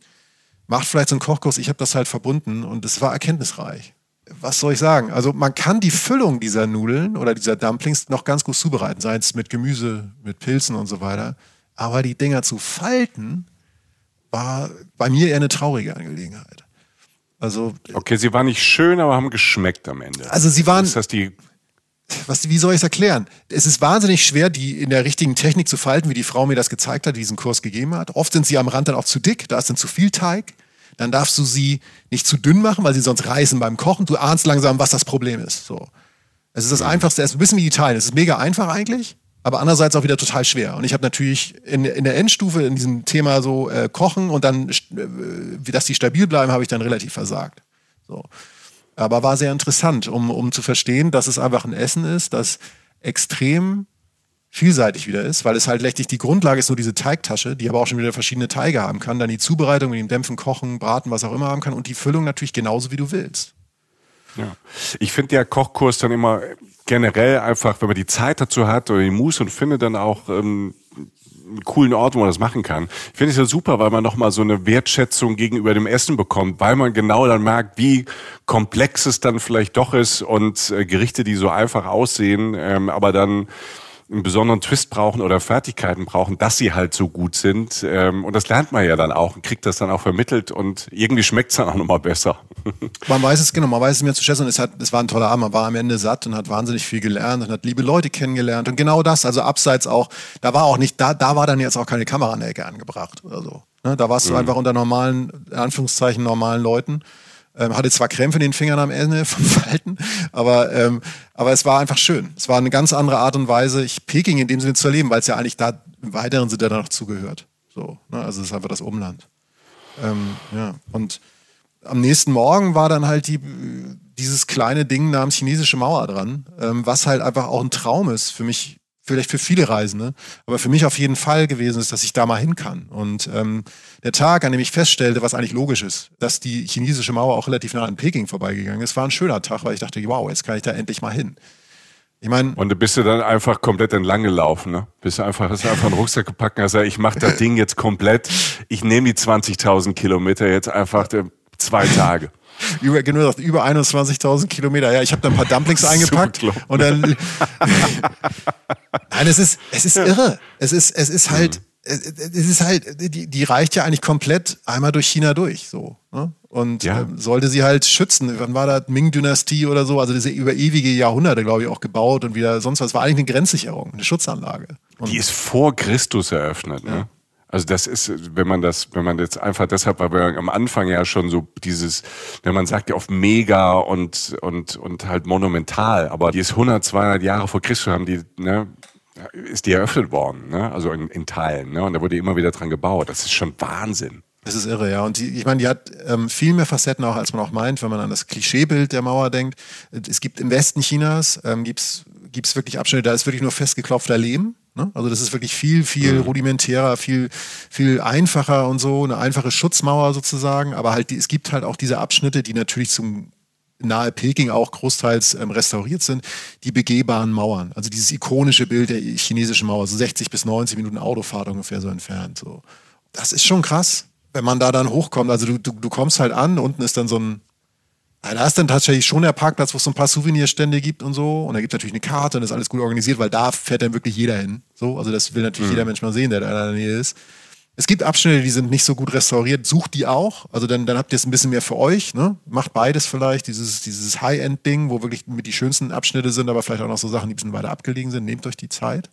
macht vielleicht so einen Kochkurs. Ich habe das halt verbunden und es war erkenntnisreich. Was soll ich sagen? Also man kann die Füllung dieser Nudeln oder dieser Dumplings noch ganz gut zubereiten, sei es mit Gemüse, mit Pilzen und so weiter. Aber die Dinger zu falten, war bei mir eher eine traurige Angelegenheit. Also, Okay, sie waren nicht schön, aber haben geschmeckt am Ende. also sie waren, ist das die was, wie soll ich es erklären? Es ist wahnsinnig schwer, die in der richtigen Technik zu falten, wie die Frau mir das gezeigt hat, die diesen Kurs gegeben hat. Oft sind sie am Rand dann auch zu dick, da ist dann zu viel Teig. Dann darfst du sie nicht zu dünn machen, weil sie sonst reißen beim Kochen. Du ahnst langsam, was das Problem ist. So. Es ist das Einfachste, es ist ein bisschen wie Italien. Es ist mega einfach eigentlich, aber andererseits auch wieder total schwer. Und ich habe natürlich in, in der Endstufe in diesem Thema so äh, Kochen und dann, äh, dass die stabil bleiben, habe ich dann relativ versagt. So. Aber war sehr interessant, um, um zu verstehen, dass es einfach ein Essen ist, das extrem vielseitig wieder ist, weil es halt letztlich die Grundlage ist, so diese Teigtasche, die aber auch schon wieder verschiedene Teige haben kann, dann die Zubereitung mit dem Dämpfen, Kochen, Braten, was auch immer haben kann und die Füllung natürlich genauso, wie du willst. Ja. Ich finde ja Kochkurs dann immer generell einfach, wenn man die Zeit dazu hat oder die Muße und findet dann auch ähm, einen coolen Ort, wo man das machen kann. Ich finde es ja super, weil man nochmal so eine Wertschätzung gegenüber dem Essen bekommt, weil man genau dann merkt, wie komplex es dann vielleicht doch ist und äh, Gerichte, die so einfach aussehen, ähm, aber dann einen besonderen Twist brauchen oder Fertigkeiten brauchen, dass sie halt so gut sind. Ähm, und das lernt man ja dann auch und kriegt das dann auch vermittelt und irgendwie schmeckt es dann auch nochmal besser. Man weiß es genau, man weiß es mir zu schätzen und es, hat, es war ein toller Abend, man war am Ende satt und hat wahnsinnig viel gelernt und hat liebe Leute kennengelernt und genau das, also abseits auch, da war auch nicht, da, da war dann jetzt auch keine Kamera an der Ecke angebracht oder so. Ne, da warst du einfach unter normalen, in Anführungszeichen normalen Leuten. Ähm, hatte zwar Krämpfe in den Fingern am Ende vom Falten, aber, ähm, aber es war einfach schön. Es war eine ganz andere Art und Weise, ich Peking in dem Sinne zu erleben, weil es ja eigentlich da im weiteren Sinne dann noch zugehört. So, ne? Also es ist einfach das Umland. Ähm, ja, und am nächsten Morgen war dann halt die, dieses kleine Ding namens chinesische Mauer dran, ähm, was halt einfach auch ein Traum ist für mich, vielleicht für viele Reisende, aber für mich auf jeden Fall gewesen ist, dass ich da mal hin kann. Und ähm, der Tag, an dem ich feststellte, was eigentlich logisch ist, dass die chinesische Mauer auch relativ nah an Peking vorbeigegangen ist, war ein schöner Tag, weil ich dachte, wow, jetzt kann ich da endlich mal hin. Ich meine, Und du bist du dann einfach komplett entlang gelaufen, ne? Bist du einfach, hast du einfach einen Rucksack gepackt und hast gesagt, ich mache das Ding jetzt komplett. Ich nehme die 20.000 Kilometer jetzt einfach, äh, Zwei Tage. Über, genau, über 21.000 Kilometer. Ja, ich habe da ein paar Dumplings eingepackt und dann. Nein, es ist, es ist irre. Es ist, es ist halt, mhm. es ist halt, die, die reicht ja eigentlich komplett einmal durch China durch, so. Ne? Und ja. ähm, sollte sie halt schützen. Wann war das? Ming-Dynastie oder so? Also diese über ewige Jahrhunderte, glaube ich, auch gebaut und wieder sonst was. Es war eigentlich eine Grenzsicherung, eine Schutzanlage. Und die ist vor Christus eröffnet, ne? Also das ist, wenn man das, wenn man jetzt einfach deshalb, weil wir am Anfang ja schon so dieses, wenn man sagt ja oft mega und und und halt monumental, aber die ist 100, 200 Jahre vor Christus haben die, ne, ist die eröffnet worden, ne? Also in, in Teilen, ne? Und da wurde immer wieder dran gebaut. Das ist schon Wahnsinn. Das ist irre, ja. Und die, ich meine, die hat ähm, viel mehr Facetten auch, als man auch meint, wenn man an das Klischeebild der Mauer denkt. Es gibt im Westen Chinas ähm, gibt's gibt's wirklich Abschnitte, da ist wirklich nur festgeklopfter Lehm. Ne? Also das ist wirklich viel, viel mhm. rudimentärer, viel, viel einfacher und so, eine einfache Schutzmauer sozusagen. Aber halt, die, es gibt halt auch diese Abschnitte, die natürlich zum nahe Peking auch großteils ähm, restauriert sind, die begehbaren Mauern. Also dieses ikonische Bild der chinesischen Mauer, so 60 bis 90 Minuten Autofahrt ungefähr so entfernt. So. Das ist schon krass, wenn man da dann hochkommt. Also du, du, du kommst halt an, unten ist dann so ein ja, da ist dann tatsächlich schon der Parkplatz, wo es so ein paar Souvenirstände gibt und so. Und da gibt es natürlich eine Karte und ist alles gut organisiert, weil da fährt dann wirklich jeder hin. So, also das will natürlich mhm. jeder Mensch mal sehen, der da in der Nähe ist. Es gibt Abschnitte, die sind nicht so gut restauriert. Sucht die auch. Also dann, dann habt ihr es ein bisschen mehr für euch. Ne? Macht beides vielleicht. Dieses, dieses High-End-Ding, wo wirklich mit die schönsten Abschnitte sind, aber vielleicht auch noch so Sachen, die ein bisschen weiter abgelegen sind. Nehmt euch die Zeit.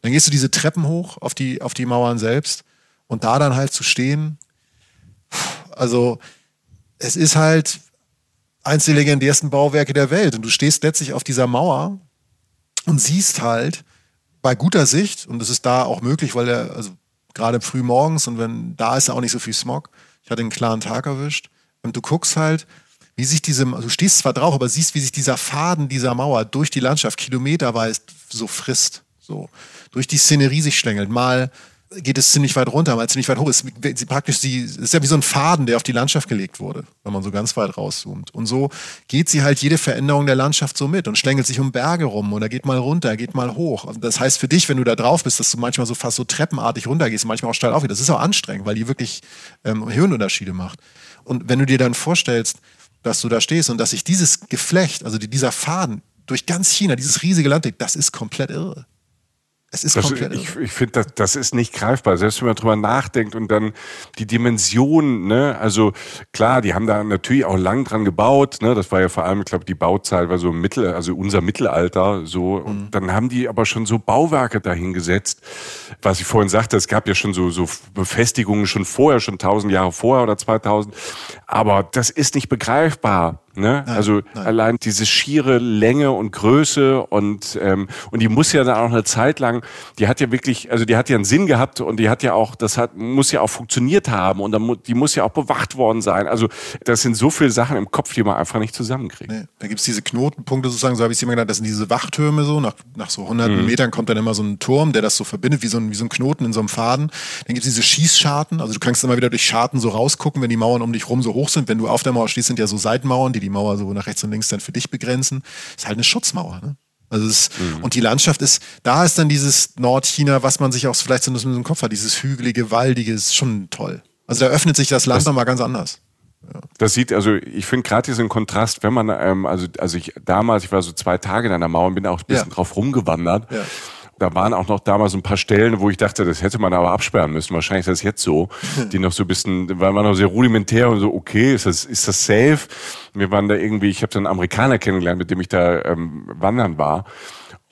Dann gehst du diese Treppen hoch auf die, auf die Mauern selbst. Und da dann halt zu stehen. Also es ist halt, eins der legendärsten Bauwerke der Welt. Und du stehst letztlich auf dieser Mauer und siehst halt bei guter Sicht, und das ist da auch möglich, weil er, also gerade früh morgens und wenn da ist ja auch nicht so viel Smog. Ich hatte einen klaren Tag erwischt. Und du guckst halt, wie sich diese, du stehst zwar drauf, aber siehst, wie sich dieser Faden dieser Mauer durch die Landschaft kilometerweit so frisst. So. Durch die Szenerie sich schlängelt. Mal geht es ziemlich weit runter, mal ziemlich weit hoch. Ist praktisch sie ist ja wie so ein Faden, der auf die Landschaft gelegt wurde, wenn man so ganz weit rauszoomt. Und so geht sie halt jede Veränderung der Landschaft so mit und schlängelt sich um Berge rum oder geht mal runter, geht mal hoch. Und das heißt für dich, wenn du da drauf bist, dass du manchmal so fast so treppenartig runtergehst, manchmal auch steil auf. Das ist auch anstrengend, weil die wirklich ähm, Hirnunterschiede macht. Und wenn du dir dann vorstellst, dass du da stehst und dass sich dieses Geflecht, also dieser Faden durch ganz China, dieses riesige Land, das ist komplett irre. Es ist das, komplett. Ich, ich finde, das, das ist nicht greifbar. Selbst wenn man drüber nachdenkt und dann die Dimension, ne, also klar, die haben da natürlich auch lang dran gebaut, ne, das war ja vor allem, ich glaube, die Bauzeit war so Mittel, also unser Mittelalter, so. Mhm. Und dann haben die aber schon so Bauwerke dahingesetzt, was ich vorhin sagte, es gab ja schon so, so Befestigungen schon vorher, schon tausend Jahre vorher oder 2000. Aber das ist nicht begreifbar. Ne? Nein, also nein. allein diese schiere Länge und Größe und ähm, und die muss ja dann auch eine Zeit lang, die hat ja wirklich, also die hat ja einen Sinn gehabt und die hat ja auch, das hat muss ja auch funktioniert haben und dann, die muss ja auch bewacht worden sein. Also das sind so viele Sachen im Kopf, die man einfach nicht zusammenkriegt. Nee, da gibt's diese Knotenpunkte sozusagen, so habe ich es immer genannt, das sind diese Wachtürme so, nach, nach so hunderten mhm. Metern kommt dann immer so ein Turm, der das so verbindet, wie so ein, wie so ein Knoten in so einem Faden. Dann gibt's diese Schießscharten, also du kannst immer wieder durch Scharten so rausgucken, wenn die Mauern um dich rum so hoch sind. Wenn du auf der Mauer stehst, sind ja so Seitenmauern, die die Mauer so nach rechts und links dann für dich begrenzen. Ist halt eine Schutzmauer. Ne? Also es, mhm. Und die Landschaft ist, da ist dann dieses Nordchina, was man sich auch vielleicht so im Kopf hat, dieses hügelige, waldige, ist schon toll. Also da öffnet sich das Land nochmal ganz anders. Ja. Das sieht, also ich finde gerade diesen Kontrast, wenn man, ähm, also, also ich damals, ich war so zwei Tage in der Mauer und bin auch ein bisschen ja. drauf rumgewandert. Ja. Da waren auch noch damals ein paar Stellen, wo ich dachte, das hätte man aber absperren müssen. Wahrscheinlich ist das jetzt so. Die noch so ein bisschen, weil man noch sehr rudimentär und so, okay, ist das, ist das safe? Wir waren da irgendwie, ich habe so einen Amerikaner kennengelernt, mit dem ich da ähm, wandern war.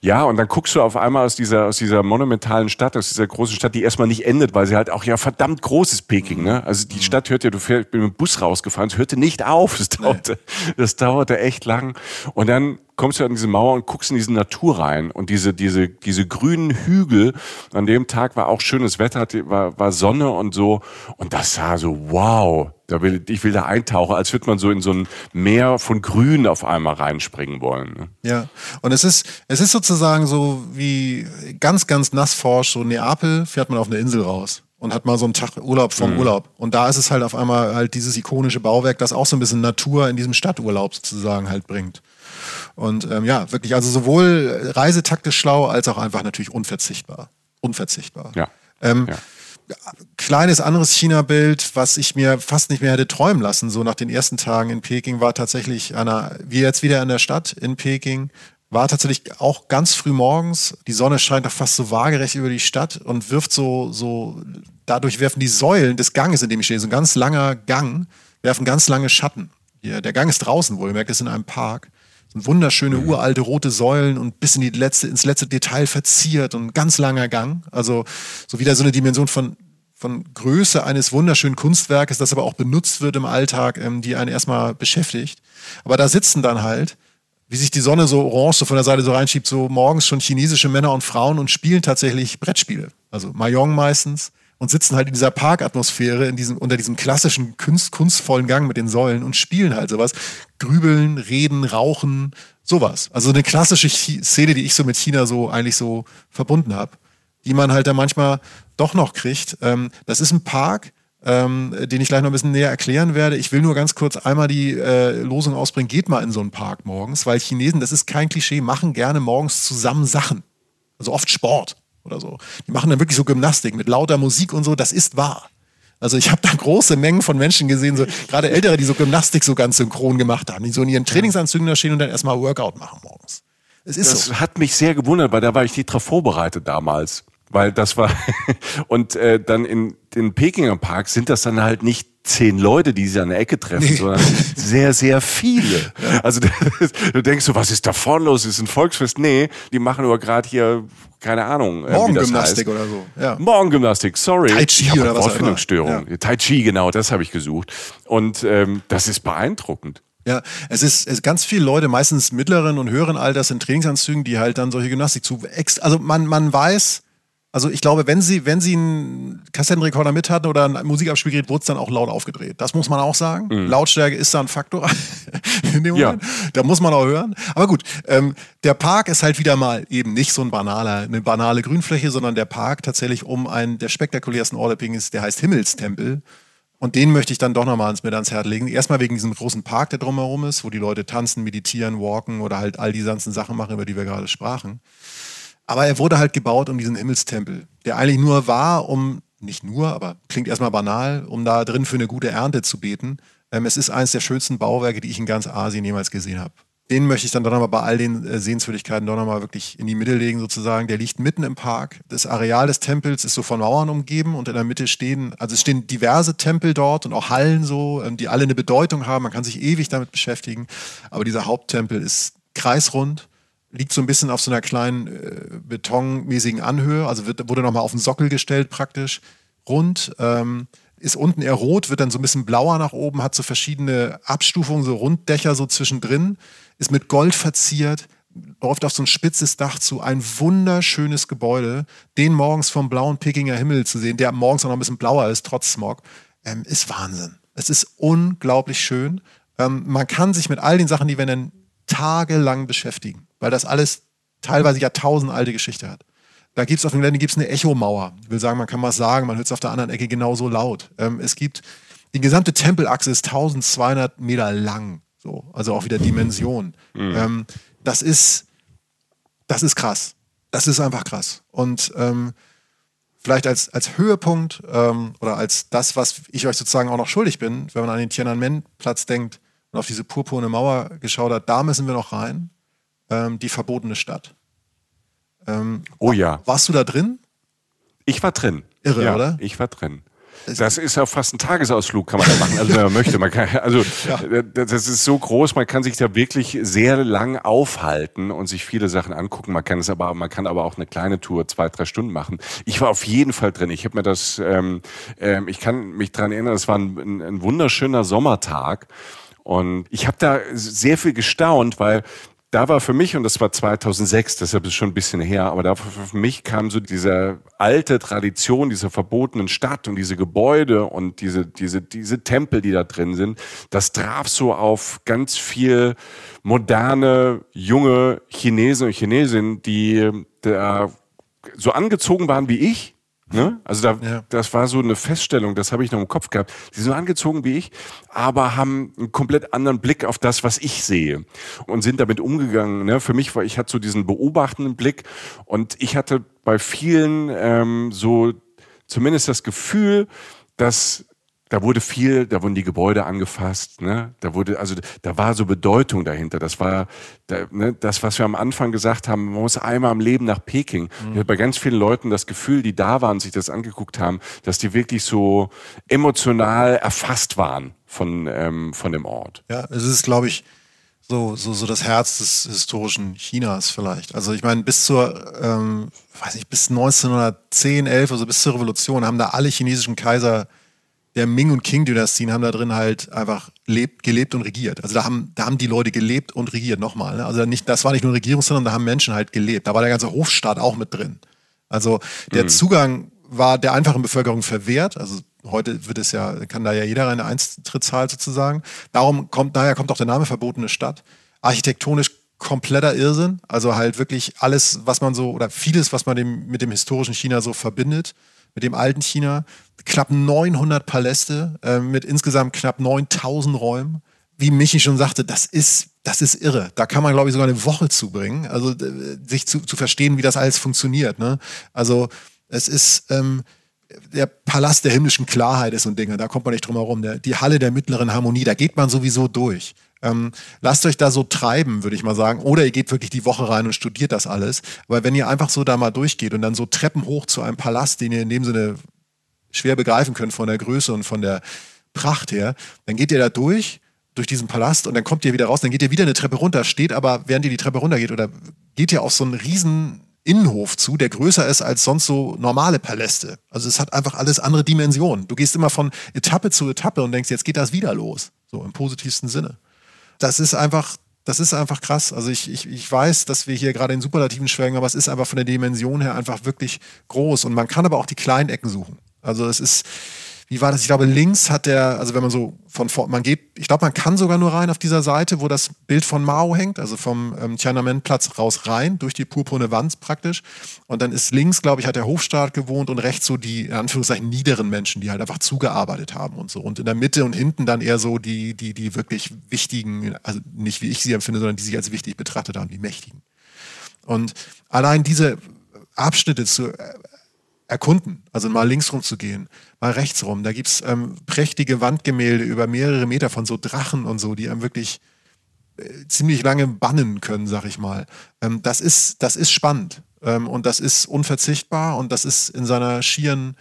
Ja, und dann guckst du auf einmal aus dieser, aus dieser monumentalen Stadt, aus dieser großen Stadt, die erstmal nicht endet, weil sie halt auch ja verdammt groß ist, Peking, ne? Also die Stadt hört ja, du fährst, ich bin mit dem Bus rausgefahren, es hörte nicht auf, das dauerte, das dauerte echt lang. Und dann kommst du an diese Mauer und guckst in diese Natur rein und diese, diese, diese grünen Hügel. An dem Tag war auch schönes Wetter, war, war Sonne und so. Und das sah so, wow, da will, ich will da eintauchen, als würde man so in so ein Meer von Grün auf einmal reinspringen wollen. Ne? Ja, und es ist, es ist sozusagen so wie ganz, ganz nass forsch, so Neapel fährt man auf eine Insel raus und hat mal so einen Tag Urlaub vom mhm. Urlaub. Und da ist es halt auf einmal halt dieses ikonische Bauwerk, das auch so ein bisschen Natur in diesem Stadturlaub sozusagen halt bringt. Und ähm, ja, wirklich, also sowohl reisetaktisch schlau als auch einfach natürlich unverzichtbar. Unverzichtbar. Ja. Ähm, ja. kleines anderes China-Bild, was ich mir fast nicht mehr hätte träumen lassen, so nach den ersten Tagen in Peking, war tatsächlich einer, wie jetzt wieder in der Stadt in Peking, war tatsächlich auch ganz früh morgens. Die Sonne scheint doch fast so waagerecht über die Stadt und wirft so, so, dadurch werfen die Säulen des Ganges, in dem ich stehe, so ein ganz langer Gang, werfen ganz lange Schatten. Hier, der Gang ist draußen wohl, ihr merkt es in einem Park. Wunderschöne mhm. uralte rote Säulen und bis in die letzte, ins letzte Detail verziert und ganz langer Gang. Also so wieder so eine Dimension von von Größe eines wunderschönen Kunstwerkes, das aber auch benutzt wird im Alltag, ähm, die einen erstmal beschäftigt. Aber da sitzen dann halt, wie sich die Sonne so orange so von der Seite so reinschiebt, so morgens schon chinesische Männer und Frauen und spielen tatsächlich Brettspiele. Also Mahjong meistens und sitzen halt in dieser Parkatmosphäre, in diesem, unter diesem klassischen kunst, kunstvollen Gang mit den Säulen und spielen halt sowas. Grübeln, reden, rauchen, sowas. Also eine klassische Szene, die ich so mit China so eigentlich so verbunden habe die man halt da manchmal doch noch kriegt. Ähm, das ist ein Park, ähm, den ich gleich noch ein bisschen näher erklären werde. Ich will nur ganz kurz einmal die äh, Losung ausbringen, geht mal in so einen Park morgens, weil Chinesen, das ist kein Klischee, machen gerne morgens zusammen Sachen. Also oft Sport oder so. Die machen dann wirklich so Gymnastik mit lauter Musik und so, das ist wahr. Also ich habe da große Mengen von Menschen gesehen, so gerade Ältere, die so Gymnastik so ganz synchron gemacht haben, die so in ihren Trainingsanzügen da stehen und dann erstmal Workout machen morgens. Es ist das so. hat mich sehr gewundert, weil da war ich nicht drauf vorbereitet damals weil das war und äh, dann in den Pekinger Park sind das dann halt nicht zehn Leute, die sich an der Ecke treffen, nee. sondern sehr, sehr viele. Ja. Also du denkst so, was ist da vorne los? Ist ein Volksfest? Nee, die machen nur gerade hier, keine Ahnung. Äh, Morgengymnastik oder so. Ja. Morgengymnastik, sorry. Tai Chi oder was Wortfindungsstörung. Ja. Tai Chi, genau, das habe ich gesucht. Und ähm, das ist beeindruckend. Ja, es ist, es ganz viele Leute, meistens mittleren und höheren Alters in Trainingsanzügen, die halt dann solche Gymnastik zu. Also man, man weiß, also ich glaube, wenn sie, wenn sie einen Kassettenrekorder mit hatten oder ein Musikabspielgerät, wurde es dann auch laut aufgedreht. Das muss man auch sagen. Mhm. Lautstärke ist da ein Faktor in dem Moment. Ja. Da muss man auch hören. Aber gut, ähm, der Park ist halt wieder mal eben nicht so ein banaler, eine banale Grünfläche, sondern der Park tatsächlich um einen der spektakulärsten Orte ist, der heißt Himmelstempel. Und den möchte ich dann doch nochmal ins mit ans Herz legen. Erstmal wegen diesem großen Park, der drumherum ist, wo die Leute tanzen, meditieren, walken oder halt all die ganzen Sachen machen, über die wir gerade sprachen. Aber er wurde halt gebaut um diesen Himmelstempel, der eigentlich nur war, um, nicht nur, aber klingt erstmal banal, um da drin für eine gute Ernte zu beten. Ähm, es ist eines der schönsten Bauwerke, die ich in ganz Asien jemals gesehen habe. Den möchte ich dann doch nochmal bei all den äh, Sehenswürdigkeiten doch nochmal wirklich in die Mitte legen, sozusagen. Der liegt mitten im Park. Das Areal des Tempels ist so von Mauern umgeben und in der Mitte stehen, also es stehen diverse Tempel dort und auch Hallen so, ähm, die alle eine Bedeutung haben. Man kann sich ewig damit beschäftigen. Aber dieser Haupttempel ist kreisrund liegt so ein bisschen auf so einer kleinen äh, betonmäßigen Anhöhe, also wird, wurde nochmal auf den Sockel gestellt praktisch, rund, ähm, ist unten eher rot, wird dann so ein bisschen blauer nach oben, hat so verschiedene Abstufungen, so Runddächer so zwischendrin, ist mit Gold verziert, läuft auf so ein spitzes Dach zu, ein wunderschönes Gebäude, den morgens vom blauen Pekinger Himmel zu sehen, der morgens auch noch ein bisschen blauer ist, trotz Smog, ähm, ist Wahnsinn. Es ist unglaublich schön. Ähm, man kann sich mit all den Sachen, die wir nennen, tagelang beschäftigen, weil das alles teilweise jahrtausendalte Geschichte hat. Da gibt es auf dem Gelände gibt's eine Echomauer. Ich will sagen, man kann was sagen, man hört es auf der anderen Ecke genauso laut. Ähm, es gibt, die gesamte Tempelachse ist 1200 Meter lang. So, also auch wieder Dimension. Mhm. Ähm, das ist, das ist krass. Das ist einfach krass. Und ähm, vielleicht als, als Höhepunkt ähm, oder als das, was ich euch sozusagen auch noch schuldig bin, wenn man an den Tiananmen-Platz denkt, und auf diese purpurne Mauer geschaut hat, da müssen wir noch rein. Ähm, die verbotene Stadt. Ähm, oh ja. Warst du da drin? Ich war drin. Irre, ja, oder? Ich war drin. Das ist ja fast ein Tagesausflug, kann man da machen, also wenn man möchte. Man kann, also ja. das ist so groß, man kann sich da wirklich sehr lang aufhalten und sich viele Sachen angucken. Man kann es aber, man kann aber auch eine kleine Tour, zwei, drei Stunden machen. Ich war auf jeden Fall drin. Ich habe mir das, ähm, ähm, ich kann mich dran erinnern, es war ein, ein wunderschöner Sommertag. Und ich habe da sehr viel gestaunt, weil da war für mich, und das war 2006, deshalb ist es schon ein bisschen her, aber da für mich kam so diese alte Tradition dieser verbotenen Stadt und diese Gebäude und diese, diese, diese Tempel, die da drin sind, das traf so auf ganz viel moderne, junge Chinesen und Chinesinnen, die da so angezogen waren wie ich, Ne? Also da, ja. das war so eine Feststellung, das habe ich noch im Kopf gehabt. Sie sind angezogen wie ich, aber haben einen komplett anderen Blick auf das, was ich sehe und sind damit umgegangen. Ne? Für mich war, ich hatte so diesen beobachtenden Blick und ich hatte bei vielen ähm, so zumindest das Gefühl, dass da wurde viel, da wurden die Gebäude angefasst, ne? Da wurde, also da war so Bedeutung dahinter. Das war da, ne, das, was wir am Anfang gesagt haben, man muss einmal am Leben nach Peking. Mhm. Ich hatte bei ganz vielen Leuten das Gefühl, die da waren, sich das angeguckt haben, dass die wirklich so emotional erfasst waren von, ähm, von dem Ort. Ja, es ist, glaube ich, so, so, so das Herz des historischen Chinas vielleicht. Also ich meine, bis zur, ähm, weiß nicht, bis 1910, 11, also bis zur Revolution haben da alle chinesischen Kaiser der Ming- und Qing-Dynastien haben da drin halt einfach lebt, gelebt und regiert. Also da haben, da haben die Leute gelebt und regiert, nochmal. Ne? Also nicht, das war nicht nur Regierung, sondern da haben Menschen halt gelebt. Da war der ganze Hofstaat auch mit drin. Also der mhm. Zugang war der einfachen Bevölkerung verwehrt. Also heute wird es ja, kann da ja jeder eine Eintrittszahl sozusagen. Darum kommt, daher kommt auch der Name verbotene Stadt. Architektonisch kompletter Irrsinn. Also halt wirklich alles, was man so, oder vieles, was man dem, mit dem historischen China so verbindet mit dem alten China. Knapp 900 Paläste äh, mit insgesamt knapp 9000 Räumen. Wie Michi schon sagte, das ist, das ist irre. Da kann man, glaube ich, sogar eine Woche zubringen, also äh, sich zu, zu verstehen, wie das alles funktioniert. Ne? Also es ist ähm, der Palast der himmlischen Klarheit ist so ein da kommt man nicht drum herum. Der, die Halle der mittleren Harmonie, da geht man sowieso durch. Ähm, lasst euch da so treiben, würde ich mal sagen. Oder ihr geht wirklich die Woche rein und studiert das alles. Aber wenn ihr einfach so da mal durchgeht und dann so Treppen hoch zu einem Palast, den ihr in dem Sinne schwer begreifen könnt von der Größe und von der Pracht her, dann geht ihr da durch, durch diesen Palast und dann kommt ihr wieder raus, dann geht ihr wieder eine Treppe runter, steht aber, während ihr die Treppe runtergeht oder geht ihr auf so einen riesen Innenhof zu, der größer ist als sonst so normale Paläste. Also es hat einfach alles andere Dimensionen. Du gehst immer von Etappe zu Etappe und denkst, jetzt geht das wieder los. So im positivsten Sinne das ist einfach, das ist einfach krass. Also ich, ich, ich weiß, dass wir hier gerade in Superlativen schwelgen, aber es ist einfach von der Dimension her einfach wirklich groß. Und man kann aber auch die kleinen Ecken suchen. Also es ist, wie war das? Ich glaube, links hat der, also wenn man so von vor, man geht, ich glaube, man kann sogar nur rein auf dieser Seite, wo das Bild von Mao hängt, also vom ähm, Tiananmen-Platz raus rein, durch die purpurne Wand praktisch. Und dann ist links, glaube ich, hat der Hofstaat gewohnt und rechts so die, in Anführungszeichen, niederen Menschen, die halt einfach zugearbeitet haben und so. Und in der Mitte und hinten dann eher so die, die, die wirklich wichtigen, also nicht wie ich sie empfinde, sondern die sich als wichtig betrachtet haben, die Mächtigen. Und allein diese Abschnitte zu erkunden, also mal links rum zu gehen, mal rechts rum. Da gibt's ähm, prächtige Wandgemälde über mehrere Meter von so Drachen und so, die einem wirklich äh, ziemlich lange bannen können, sag ich mal. Ähm, das, ist, das ist spannend ähm, und das ist unverzichtbar und das ist in seiner schieren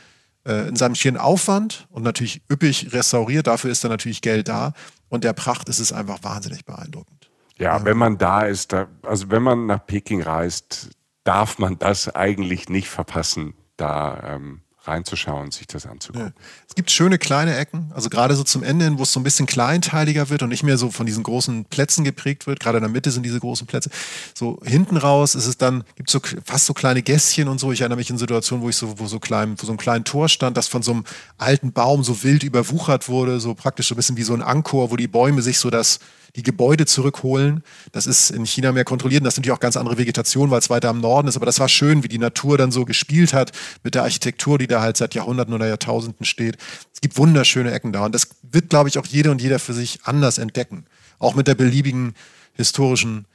äh, in seinem schieren Aufwand und natürlich üppig restauriert, dafür ist da natürlich Geld da und der Pracht ist es einfach wahnsinnig beeindruckend. Ja, ja. wenn man da ist, da, also wenn man nach Peking reist, darf man das eigentlich nicht verpassen da ähm, reinzuschauen, sich das anzugucken. Ja. Es gibt schöne kleine Ecken, also gerade so zum Ende hin, wo es so ein bisschen kleinteiliger wird und nicht mehr so von diesen großen Plätzen geprägt wird. Gerade in der Mitte sind diese großen Plätze. So hinten raus ist es dann, gibt es so fast so kleine Gässchen und so. Ich erinnere mich in Situationen, wo ich so, wo so klein, wo so ein kleinen Tor stand, das von so einem alten Baum so wild überwuchert wurde, so praktisch so ein bisschen wie so ein Ankor, wo die Bäume sich so das die Gebäude zurückholen. Das ist in China mehr kontrolliert und das ist natürlich auch ganz andere Vegetation, weil es weiter am Norden ist. Aber das war schön, wie die Natur dann so gespielt hat mit der Architektur, die da halt seit Jahrhunderten oder Jahrtausenden steht. Es gibt wunderschöne Ecken da und das wird, glaube ich, auch jede und jeder für sich anders entdecken. Auch mit der beliebigen historischen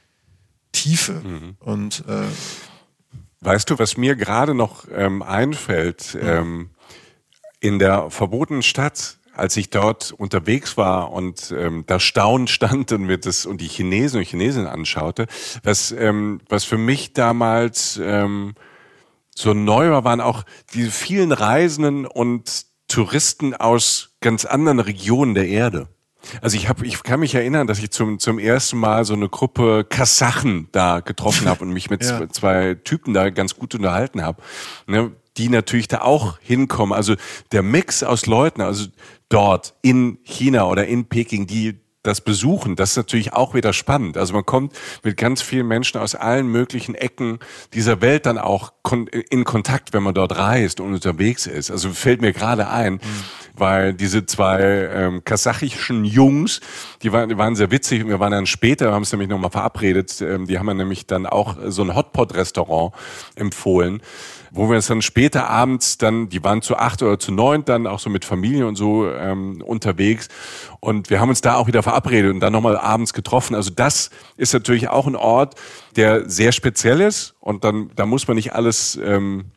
Tiefe. Mhm. Und äh, Weißt du, was mir gerade noch ähm, einfällt? Mhm. Ähm, in der verbotenen Stadt als ich dort unterwegs war und ähm, da staunend stand und mir das und die Chinesen und Chinesinnen anschaute, was ähm, was für mich damals ähm, so neu war, waren auch diese vielen Reisenden und Touristen aus ganz anderen Regionen der Erde. Also ich habe, ich kann mich erinnern, dass ich zum zum ersten Mal so eine Gruppe Kasachen da getroffen habe und mich mit ja. zwei Typen da ganz gut unterhalten habe. Ne, die natürlich da auch hinkommen. Also der Mix aus Leuten, also dort in China oder in Peking, die das besuchen, das ist natürlich auch wieder spannend. Also man kommt mit ganz vielen Menschen aus allen möglichen Ecken dieser Welt dann auch in Kontakt, wenn man dort reist und unterwegs ist. Also fällt mir gerade ein, mhm. weil diese zwei ähm, kasachischen Jungs, die waren, die waren sehr witzig und wir waren dann später, haben es nämlich nochmal verabredet, ähm, die haben mir nämlich dann auch so ein Hotpot-Restaurant empfohlen wo wir uns dann später abends dann, die waren zu acht oder zu neun dann auch so mit Familie und so ähm, unterwegs. Und wir haben uns da auch wieder verabredet und dann nochmal abends getroffen. Also das ist natürlich auch ein Ort, der sehr speziell ist. Und dann da muss man nicht alles ähm,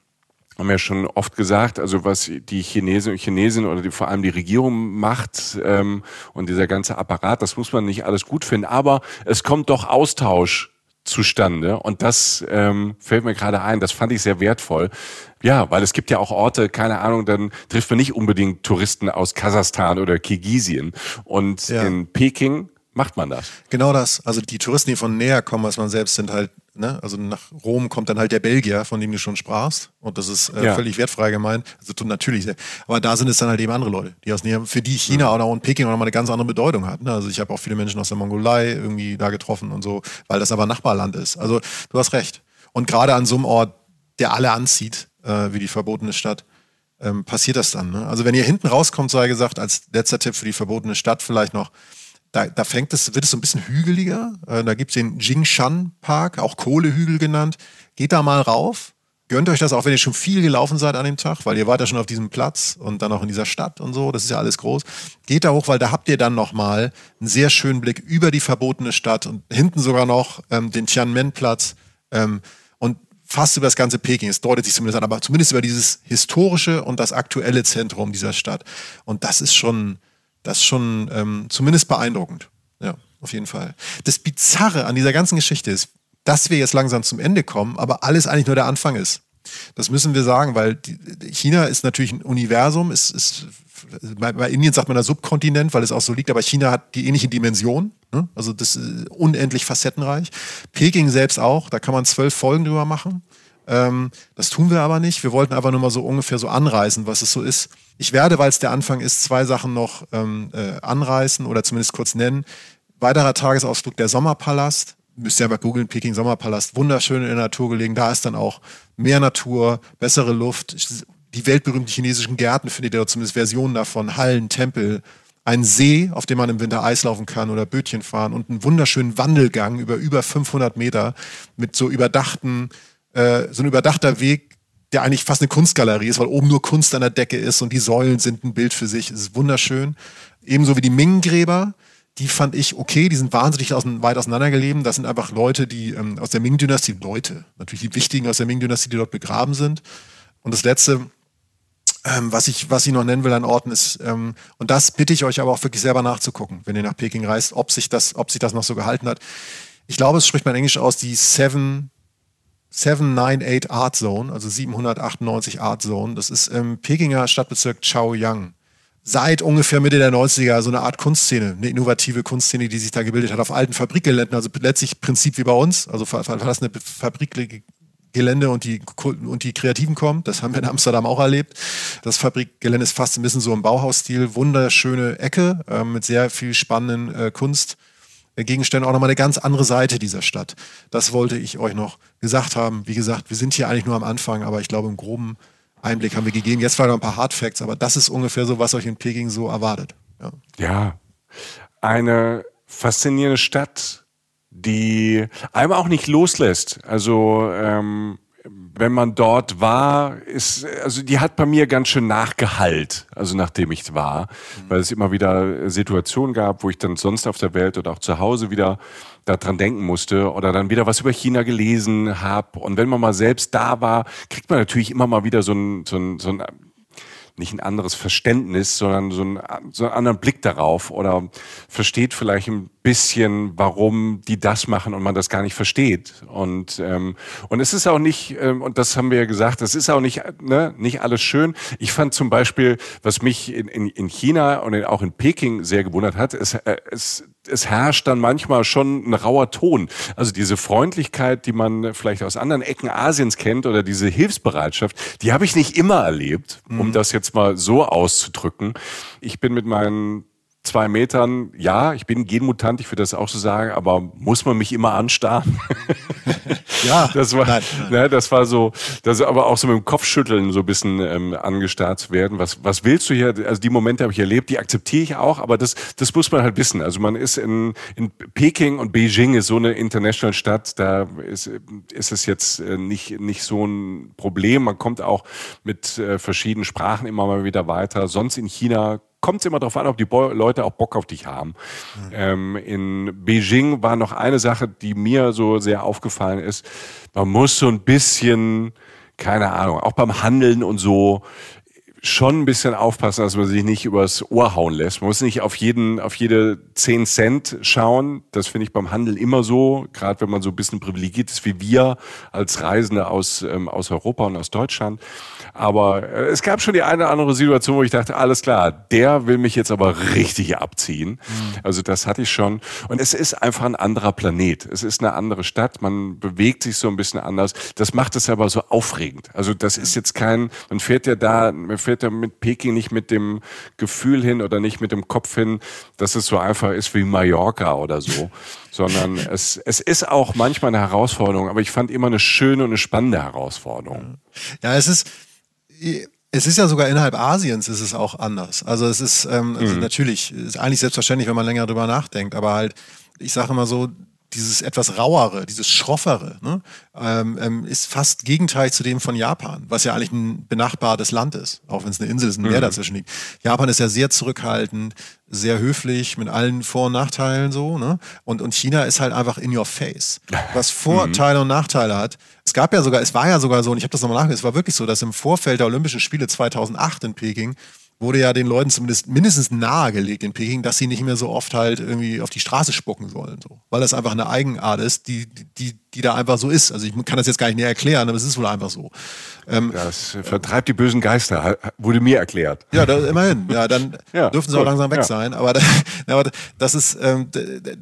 haben ja schon oft gesagt, also was die Chinesen und Chinesinnen oder die, vor allem die Regierung macht ähm, und dieser ganze Apparat, das muss man nicht alles gut finden, aber es kommt doch Austausch zustande und das ähm, fällt mir gerade ein, das fand ich sehr wertvoll. Ja, weil es gibt ja auch Orte, keine Ahnung, dann trifft man nicht unbedingt Touristen aus Kasachstan oder Kirgisien und ja. in Peking macht man das. Genau das. Also die Touristen, die von näher kommen, als man selbst sind halt, ne? also nach Rom kommt dann halt der Belgier, von dem du schon sprachst. Und das ist äh, ja. völlig wertfrei gemeint. Also natürlich. Aber da sind es dann halt eben andere Leute, die aus für die China ja. oder und Peking auch nochmal eine ganz andere Bedeutung hat. Ne? Also ich habe auch viele Menschen aus der Mongolei irgendwie da getroffen und so, weil das aber Nachbarland ist. Also du hast recht. Und gerade an so einem Ort, der alle anzieht, äh, wie die verbotene Stadt, ähm, passiert das dann. Ne? Also wenn ihr hinten rauskommt, sei gesagt, als letzter Tipp für die verbotene Stadt vielleicht noch, da, da fängt es, wird es so ein bisschen hügeliger. Äh, da gibt es den Jingshan Park, auch Kohlehügel genannt. Geht da mal rauf. Gönnt euch das auch, wenn ihr schon viel gelaufen seid an dem Tag, weil ihr wart ja schon auf diesem Platz und dann auch in dieser Stadt und so. Das ist ja alles groß. Geht da hoch, weil da habt ihr dann nochmal einen sehr schönen Blick über die verbotene Stadt und hinten sogar noch ähm, den Tiananmen-Platz ähm, und fast über das ganze Peking. Es deutet sich zumindest an, aber zumindest über dieses historische und das aktuelle Zentrum dieser Stadt. Und das ist schon, das ist schon ähm, zumindest beeindruckend. Ja, auf jeden Fall. Das Bizarre an dieser ganzen Geschichte ist, dass wir jetzt langsam zum Ende kommen, aber alles eigentlich nur der Anfang ist. Das müssen wir sagen, weil China ist natürlich ein Universum, ist, ist bei Indien sagt man da Subkontinent, weil es auch so liegt, aber China hat die ähnliche Dimension. Ne? Also das ist unendlich facettenreich. Peking selbst auch, da kann man zwölf Folgen drüber machen. Ähm, das tun wir aber nicht. Wir wollten einfach nur mal so ungefähr so anreißen, was es so ist. Ich werde, weil es der Anfang ist, zwei Sachen noch ähm, äh, anreißen oder zumindest kurz nennen. Weiterer Tagesausflug der Sommerpalast. Müsst ihr aber googeln, Peking Sommerpalast. Wunderschön in der Natur gelegen. Da ist dann auch mehr Natur, bessere Luft. Die weltberühmten chinesischen Gärten findet ihr zumindest Versionen davon. Hallen, Tempel, ein See, auf dem man im Winter Eis laufen kann oder Bötchen fahren und einen wunderschönen Wandelgang über über 500 Meter mit so überdachten, äh, so ein überdachter Weg, der eigentlich fast eine Kunstgalerie ist, weil oben nur Kunst an der Decke ist und die Säulen sind ein Bild für sich. Es ist wunderschön. Ebenso wie die Ming-Gräber. Die fand ich okay, die sind wahnsinnig ausein, weit auseinandergelebt. Das sind einfach Leute, die ähm, aus der Ming-Dynastie, Leute, natürlich die wichtigen aus der Ming-Dynastie, die dort begraben sind. Und das letzte, ähm, was, ich, was ich noch nennen will an Orten ist, ähm, und das bitte ich euch aber auch wirklich selber nachzugucken, wenn ihr nach Peking reist, ob sich das, ob sich das noch so gehalten hat. Ich glaube, es spricht man Englisch aus, die Seven 798 Art Zone, also 798 Art Zone. Das ist im Pekinger Stadtbezirk Chaoyang. Seit ungefähr Mitte der 90er so eine Art Kunstszene, eine innovative Kunstszene, die sich da gebildet hat auf alten Fabrikgeländen. Also letztlich Prinzip wie bei uns, also verlassene Fabrikgelände und die, und die Kreativen kommen. Das haben wir in Amsterdam auch erlebt. Das Fabrikgelände ist fast ein bisschen so im Bauhausstil. Wunderschöne Ecke äh, mit sehr viel spannenden äh, Kunst. Gegenstände auch nochmal eine ganz andere Seite dieser Stadt. Das wollte ich euch noch gesagt haben. Wie gesagt, wir sind hier eigentlich nur am Anfang, aber ich glaube, im groben Einblick haben wir gegeben. Jetzt vielleicht noch ein paar Hard Facts, aber das ist ungefähr so, was euch in Peking so erwartet. Ja, ja. eine faszinierende Stadt, die einem auch nicht loslässt. Also ähm, wenn man dort war, ist, also die hat bei mir ganz schön nachgehalt, also nachdem ich war, mhm. weil es immer wieder Situationen gab, wo ich dann sonst auf der Welt oder auch zu Hause wieder daran denken musste oder dann wieder was über China gelesen habe. Und wenn man mal selbst da war, kriegt man natürlich immer mal wieder so ein, so ein, so ein nicht ein anderes Verständnis, sondern so, ein, so einen anderen Blick darauf oder versteht vielleicht ein bisschen, warum die das machen und man das gar nicht versteht. Und, ähm, und es ist auch nicht, ähm, und das haben wir ja gesagt, es ist auch nicht, ne, nicht alles schön. Ich fand zum Beispiel, was mich in, in, in China und auch in Peking sehr gewundert hat, es, äh, es es herrscht dann manchmal schon ein rauer Ton. Also diese Freundlichkeit, die man vielleicht aus anderen Ecken Asiens kennt oder diese Hilfsbereitschaft, die habe ich nicht immer erlebt, um mhm. das jetzt mal so auszudrücken. Ich bin mit meinen zwei Metern, ja, ich bin Genmutant, ich würde das auch so sagen, aber muss man mich immer anstarren? ja, das war, nein, nein. Ne, das war so, das aber auch so mit dem Kopfschütteln so ein bisschen ähm, angestarrt zu werden. Was, was willst du hier? Also die Momente habe ich erlebt, die akzeptiere ich auch, aber das, das muss man halt wissen. Also man ist in, in Peking und Beijing ist so eine international Stadt, da ist, ist es jetzt äh, nicht, nicht so ein Problem. Man kommt auch mit äh, verschiedenen Sprachen immer mal wieder weiter. Sonst in China kommt es immer darauf an, ob die Leute auch Bock auf dich haben. Mhm. Ähm, in Beijing war noch eine Sache, die mir so sehr aufgefallen ist. Man muss so ein bisschen keine Ahnung, auch beim Handeln und so schon ein bisschen aufpassen, dass man sich nicht übers Ohr hauen lässt. Man muss nicht auf jeden, auf jede 10 Cent schauen. Das finde ich beim Handeln immer so, gerade wenn man so ein bisschen privilegiert ist wie wir als Reisende aus, ähm, aus Europa und aus Deutschland. Aber äh, es gab schon die eine oder andere Situation, wo ich dachte, alles klar, der will mich jetzt aber richtig abziehen. Mhm. Also das hatte ich schon. Und es ist einfach ein anderer Planet. Es ist eine andere Stadt. Man bewegt sich so ein bisschen anders. Das macht es aber so aufregend. Also das ist jetzt kein, man fährt ja da, man fährt ja mit Peking nicht mit dem Gefühl hin oder nicht mit dem Kopf hin, dass es so einfach ist wie Mallorca oder so. sondern es, es ist auch manchmal eine Herausforderung, aber ich fand immer eine schöne und eine spannende Herausforderung. Ja, es ist, es ist ja sogar innerhalb Asiens ist es auch anders. Also es ist ähm, also mhm. natürlich ist eigentlich selbstverständlich, wenn man länger drüber nachdenkt, aber halt ich sage immer so, dieses etwas rauere, dieses schroffere, ne, ähm, ähm, ist fast gegenteilig zu dem von Japan, was ja eigentlich ein benachbartes Land ist, auch wenn es eine Insel ist, ein Meer mhm. dazwischen liegt. Japan ist ja sehr zurückhaltend, sehr höflich, mit allen Vor- und Nachteilen so, ne? Und, und China ist halt einfach in your face, was Vorteile mhm. und Nachteile hat. Es gab ja sogar, es war ja sogar so, und ich habe das nochmal nachgedacht, es war wirklich so, dass im Vorfeld der Olympischen Spiele 2008 in Peking wurde ja den Leuten zumindest mindestens nahegelegt in Peking, dass sie nicht mehr so oft halt irgendwie auf die Straße spucken sollen, so. Weil das einfach eine Eigenart ist, die, die, die da einfach so ist. Also ich kann das jetzt gar nicht näher erklären, aber es ist wohl einfach so. Ähm, das vertreibt die bösen Geister, wurde mir erklärt. Ja, da, immerhin. Ja, dann ja, dürfen sie gut. auch langsam weg ja. sein. Aber, aber das ist, ähm,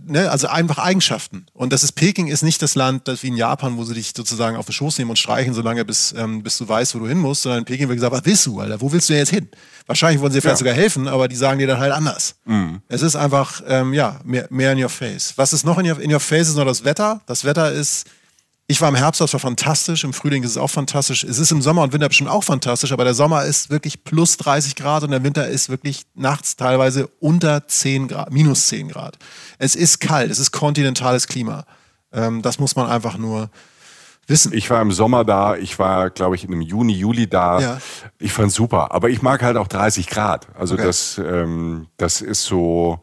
ne, also einfach Eigenschaften. Und das ist, Peking ist nicht das Land, das wie in Japan, wo sie dich sozusagen auf den Schoß nehmen und streichen, solange bis, ähm, bis du weißt, wo du hin musst, sondern in Peking wird gesagt, was willst du, Alter? Wo willst du denn jetzt hin? Wahrscheinlich wollen sie dir vielleicht sogar helfen, aber die sagen dir dann halt anders. Mhm. Es ist einfach, ähm, ja, mehr, mehr in your face. Was ist noch in your, in your face ist noch das Wetter. Das Wetter ist, ich war im Herbst, das war fantastisch. Im Frühling ist es auch fantastisch. Es ist im Sommer und Winter bestimmt auch fantastisch, aber der Sommer ist wirklich plus 30 Grad und der Winter ist wirklich nachts teilweise unter 10 Grad, minus 10 Grad. Es ist kalt, es ist kontinentales Klima. Ähm, das muss man einfach nur wissen. Ich war im Sommer da, ich war, glaube ich, im Juni, Juli da. Ja. Ich fand super. Aber ich mag halt auch 30 Grad. Also okay. das, ähm, das ist so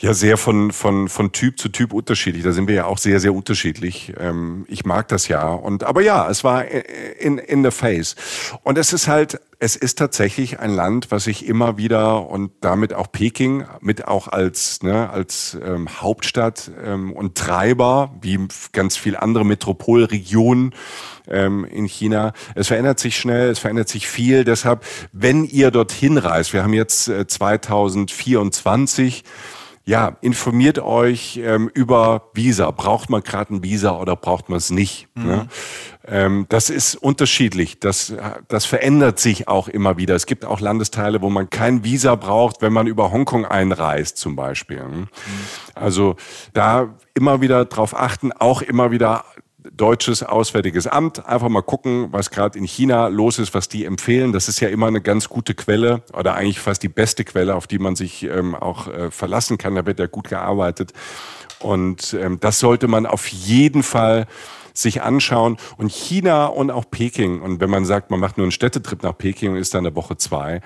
ja sehr von, von, von Typ zu Typ unterschiedlich. Da sind wir ja auch sehr, sehr unterschiedlich. Ähm, ich mag das ja. Und, aber ja, es war in, in the face. Und es ist halt, es ist tatsächlich ein Land, was ich immer wieder und damit auch Peking mit auch als, ne, als ähm, Hauptstadt ähm, und Treiber, wie ganz viel andere Metropolregionen ähm, in China. Es verändert sich schnell, es verändert sich viel. Deshalb, wenn ihr dorthin reist, wir haben jetzt äh, 2024, ja, informiert euch ähm, über Visa. Braucht man gerade ein Visa oder braucht man es nicht? Mhm. Ne? Ähm, das ist unterschiedlich. Das, das verändert sich auch immer wieder. Es gibt auch Landesteile, wo man kein Visa braucht, wenn man über Hongkong einreist zum Beispiel. Ne? Mhm. Also da immer wieder drauf achten, auch immer wieder deutsches Auswärtiges Amt. Einfach mal gucken, was gerade in China los ist, was die empfehlen. Das ist ja immer eine ganz gute Quelle oder eigentlich fast die beste Quelle, auf die man sich ähm, auch äh, verlassen kann. Da wird ja gut gearbeitet. Und ähm, das sollte man auf jeden Fall sich anschauen. Und China und auch Peking. Und wenn man sagt, man macht nur einen Städtetrip nach Peking und ist dann eine Woche zwei,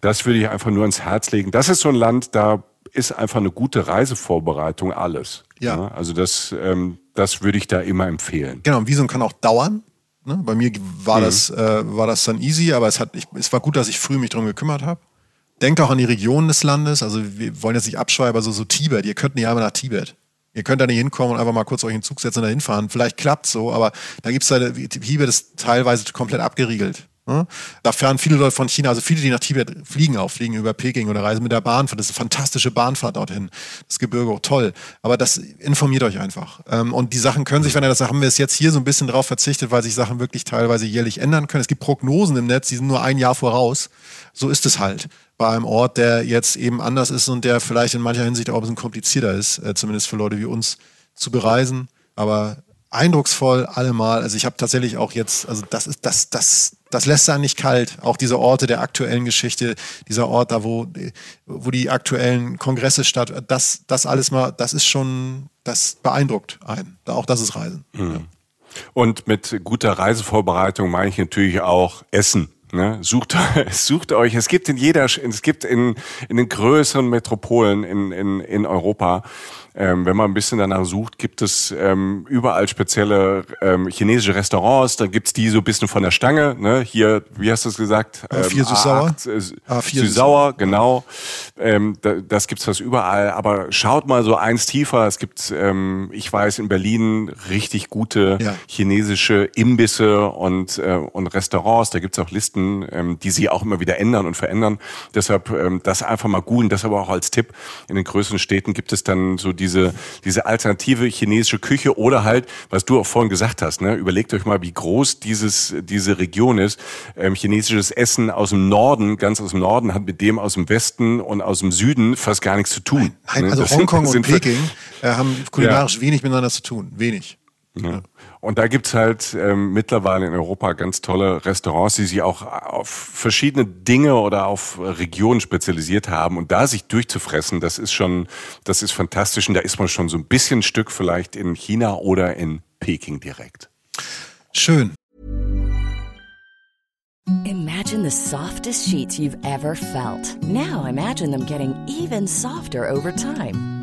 das würde ich einfach nur ins Herz legen. Das ist so ein Land, da ist einfach eine gute Reisevorbereitung alles. Ja. Ne? Also das, ähm, das würde ich da immer empfehlen. Genau, Visum kann auch dauern. Ne? Bei mir war, mhm. das, äh, war das dann easy, aber es, hat, ich, es war gut, dass ich früh mich darum gekümmert habe. Denkt auch an die Region des Landes. Also wir wollen jetzt nicht abschweifen, aber so, so Tibet. Ihr könnt nicht einmal nach Tibet. Ihr könnt da nicht hinkommen und einfach mal kurz euch in den Zug setzen und da hinfahren. Vielleicht klappt so, aber da gibt es da, Tibet ist teilweise komplett abgeriegelt. Ne? Da fahren viele Leute von China, also viele, die nach Tibet fliegen auch, fliegen über Peking oder reisen mit der Bahnfahrt. Das ist eine fantastische Bahnfahrt dorthin. Das Gebirge auch toll. Aber das informiert euch einfach. Ähm, und die Sachen können sich, wenn ihr das haben wir es jetzt hier so ein bisschen drauf verzichtet, weil sich Sachen wirklich teilweise jährlich ändern können. Es gibt Prognosen im Netz, die sind nur ein Jahr voraus. So ist es halt bei einem Ort, der jetzt eben anders ist und der vielleicht in mancher Hinsicht auch ein bisschen komplizierter ist, äh, zumindest für Leute wie uns zu bereisen. Aber eindrucksvoll allemal. Also ich habe tatsächlich auch jetzt, also das ist, das, das, das lässt einen nicht kalt. Auch diese Orte der aktuellen Geschichte, dieser Ort da, wo, wo die aktuellen Kongresse statt, das, das alles mal, das ist schon, das beeindruckt einen. Auch das ist Reisen. Mhm. Und mit guter Reisevorbereitung meine ich natürlich auch Essen. Ne? Sucht, sucht euch, es gibt in jeder, es gibt in, in den größeren Metropolen in, in, in Europa ähm, wenn man ein bisschen danach sucht, gibt es ähm, überall spezielle ähm, chinesische Restaurants. Da gibt's die so ein bisschen von der Stange. Ne? Hier, wie hast du es gesagt? A4 ähm, süß-sauer. A4 süß-sauer, genau. Ähm, da, das gibt's fast überall. Aber schaut mal so eins tiefer. Es gibt, ähm, ich weiß, in Berlin richtig gute ja. chinesische Imbisse und, äh, und Restaurants. Da gibt's auch Listen, ähm, die sie auch immer wieder ändern und verändern. Deshalb ähm, das einfach mal googeln. Das aber auch als Tipp. In den größeren Städten gibt es dann so die diese, diese alternative chinesische Küche oder halt, was du auch vorhin gesagt hast, ne, überlegt euch mal, wie groß dieses, diese Region ist. Ähm, chinesisches Essen aus dem Norden, ganz aus dem Norden, hat mit dem aus dem Westen und aus dem Süden fast gar nichts zu tun. Nein, ne? also Hongkong und Peking äh, haben kulinarisch ja. wenig miteinander zu tun. Wenig. Ja. Und da gibt's halt ähm, mittlerweile in Europa ganz tolle Restaurants, die sich auch auf verschiedene Dinge oder auf Regionen spezialisiert haben. Und da sich durchzufressen, das ist schon, das ist fantastisch. Und da ist man schon so ein bisschen Stück vielleicht in China oder in Peking direkt. Schön. Imagine the softest sheets you've ever felt. Now imagine them getting even softer over time.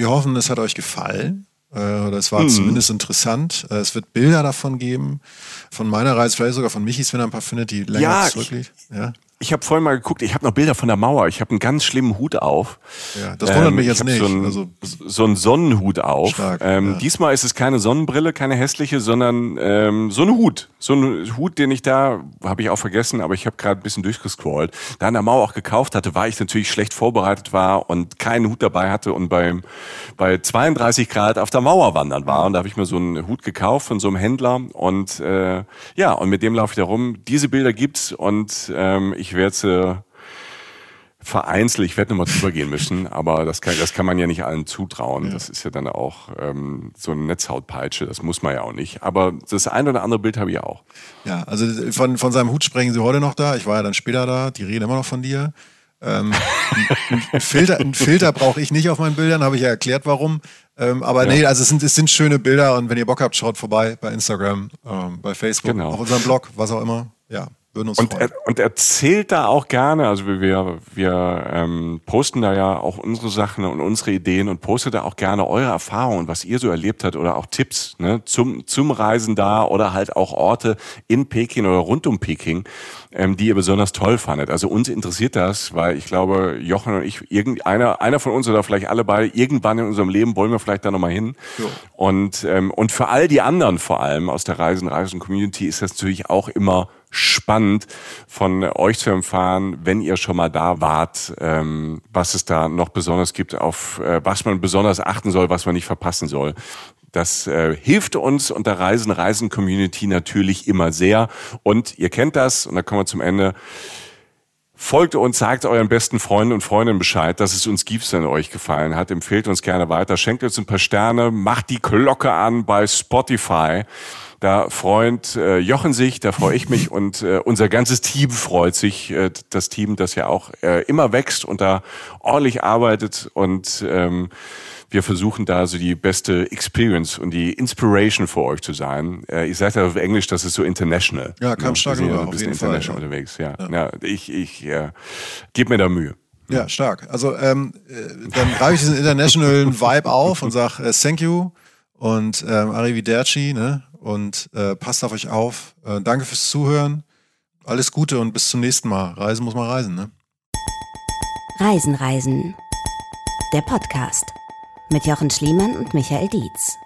Wir hoffen, es hat euch gefallen. Äh, das war mhm. zumindest interessant. Äh, es wird Bilder davon geben. Von meiner Reise, vielleicht sogar von Michis, wenn er ein paar findet, die länger ja, zurückliegt. Ja. Ich habe vorhin mal geguckt, ich habe noch Bilder von der Mauer. Ich habe einen ganz schlimmen Hut auf. Ja, das wundert ähm, mich jetzt nicht. So einen, also, so einen Sonnenhut auf. Stark, ähm, ja. Diesmal ist es keine Sonnenbrille, keine hässliche, sondern ähm, so ein Hut. So ein Hut, den ich da, habe ich auch vergessen, aber ich habe gerade ein bisschen durchgescrollt. Da an der Mauer auch gekauft hatte, weil ich natürlich schlecht vorbereitet war und keinen Hut dabei hatte und beim, bei 32 Grad auf der Mauer wandern war. Und da habe ich mir so einen Hut gekauft von so einem Händler. Und äh, ja, und mit dem laufe ich da rum. Diese Bilder gibt's und ähm, ich ich werde sie vereinzelt, ich werde nochmal drüber gehen müssen, aber das kann, das kann man ja nicht allen zutrauen. Ja. Das ist ja dann auch ähm, so eine Netzhautpeitsche, das muss man ja auch nicht. Aber das eine oder andere Bild habe ich auch. Ja, also von, von seinem Hut sprechen Sie heute noch da. Ich war ja dann später da, die reden immer noch von dir. Ähm, ein Filter, ein Filter brauche ich nicht auf meinen Bildern, habe ich ja erklärt, warum. Ähm, aber ja. nee, also es sind, es sind schöne Bilder und wenn ihr Bock habt, schaut vorbei bei Instagram, ähm, bei Facebook, genau. auf unserem Blog, was auch immer. Ja. Würden uns und, freuen. Er, und erzählt da auch gerne, also wir, wir ähm, posten da ja auch unsere Sachen und unsere Ideen und postet da auch gerne eure Erfahrungen, was ihr so erlebt habt oder auch Tipps ne, zum, zum Reisen da oder halt auch Orte in Peking oder rund um Peking, ähm, die ihr besonders toll fandet. Also uns interessiert das, weil ich glaube, Jochen und ich, irgendeiner, einer von uns oder vielleicht alle beide, irgendwann in unserem Leben wollen wir vielleicht da nochmal hin. Jo. Und, ähm, und für all die anderen vor allem aus der Reisen, Reisen Community ist das natürlich auch immer spannend von euch zu erfahren, wenn ihr schon mal da wart, ähm, was es da noch besonders gibt, auf äh, was man besonders achten soll, was man nicht verpassen soll. Das äh, hilft uns und der Reisen Reisen Community natürlich immer sehr. Und ihr kennt das, und da kommen wir zum Ende. Folgt uns, sagt euren besten Freunden und Freundinnen Bescheid, dass es uns gibt, wenn euch gefallen hat. Empfehlt uns gerne weiter. Schenkt uns ein paar Sterne. Macht die Glocke an bei Spotify. Da freut äh, Jochen sich, da freue ich mich und äh, unser ganzes Team freut sich. Äh, das Team, das ja auch äh, immer wächst und da ordentlich arbeitet und ähm, wir versuchen da so die beste Experience und die Inspiration für euch zu sein. Äh, ich sage ja auf Englisch, das ist so international. Ja, kam stark rüber, ein bisschen international Fall, unterwegs. Ja, ja. ja ich, ich äh, gebe mir da Mühe. Ja, stark. Also ähm, äh, dann greife ich diesen internationalen Vibe auf und sage äh, Thank you und ähm, Arrivederci, ne? Und äh, passt auf euch auf. Äh, danke fürs Zuhören. alles Gute und bis zum nächsten Mal. Reisen muss man reisen, ne? Reisen, Reisen. Der Podcast mit Jochen Schliemann und Michael Dietz.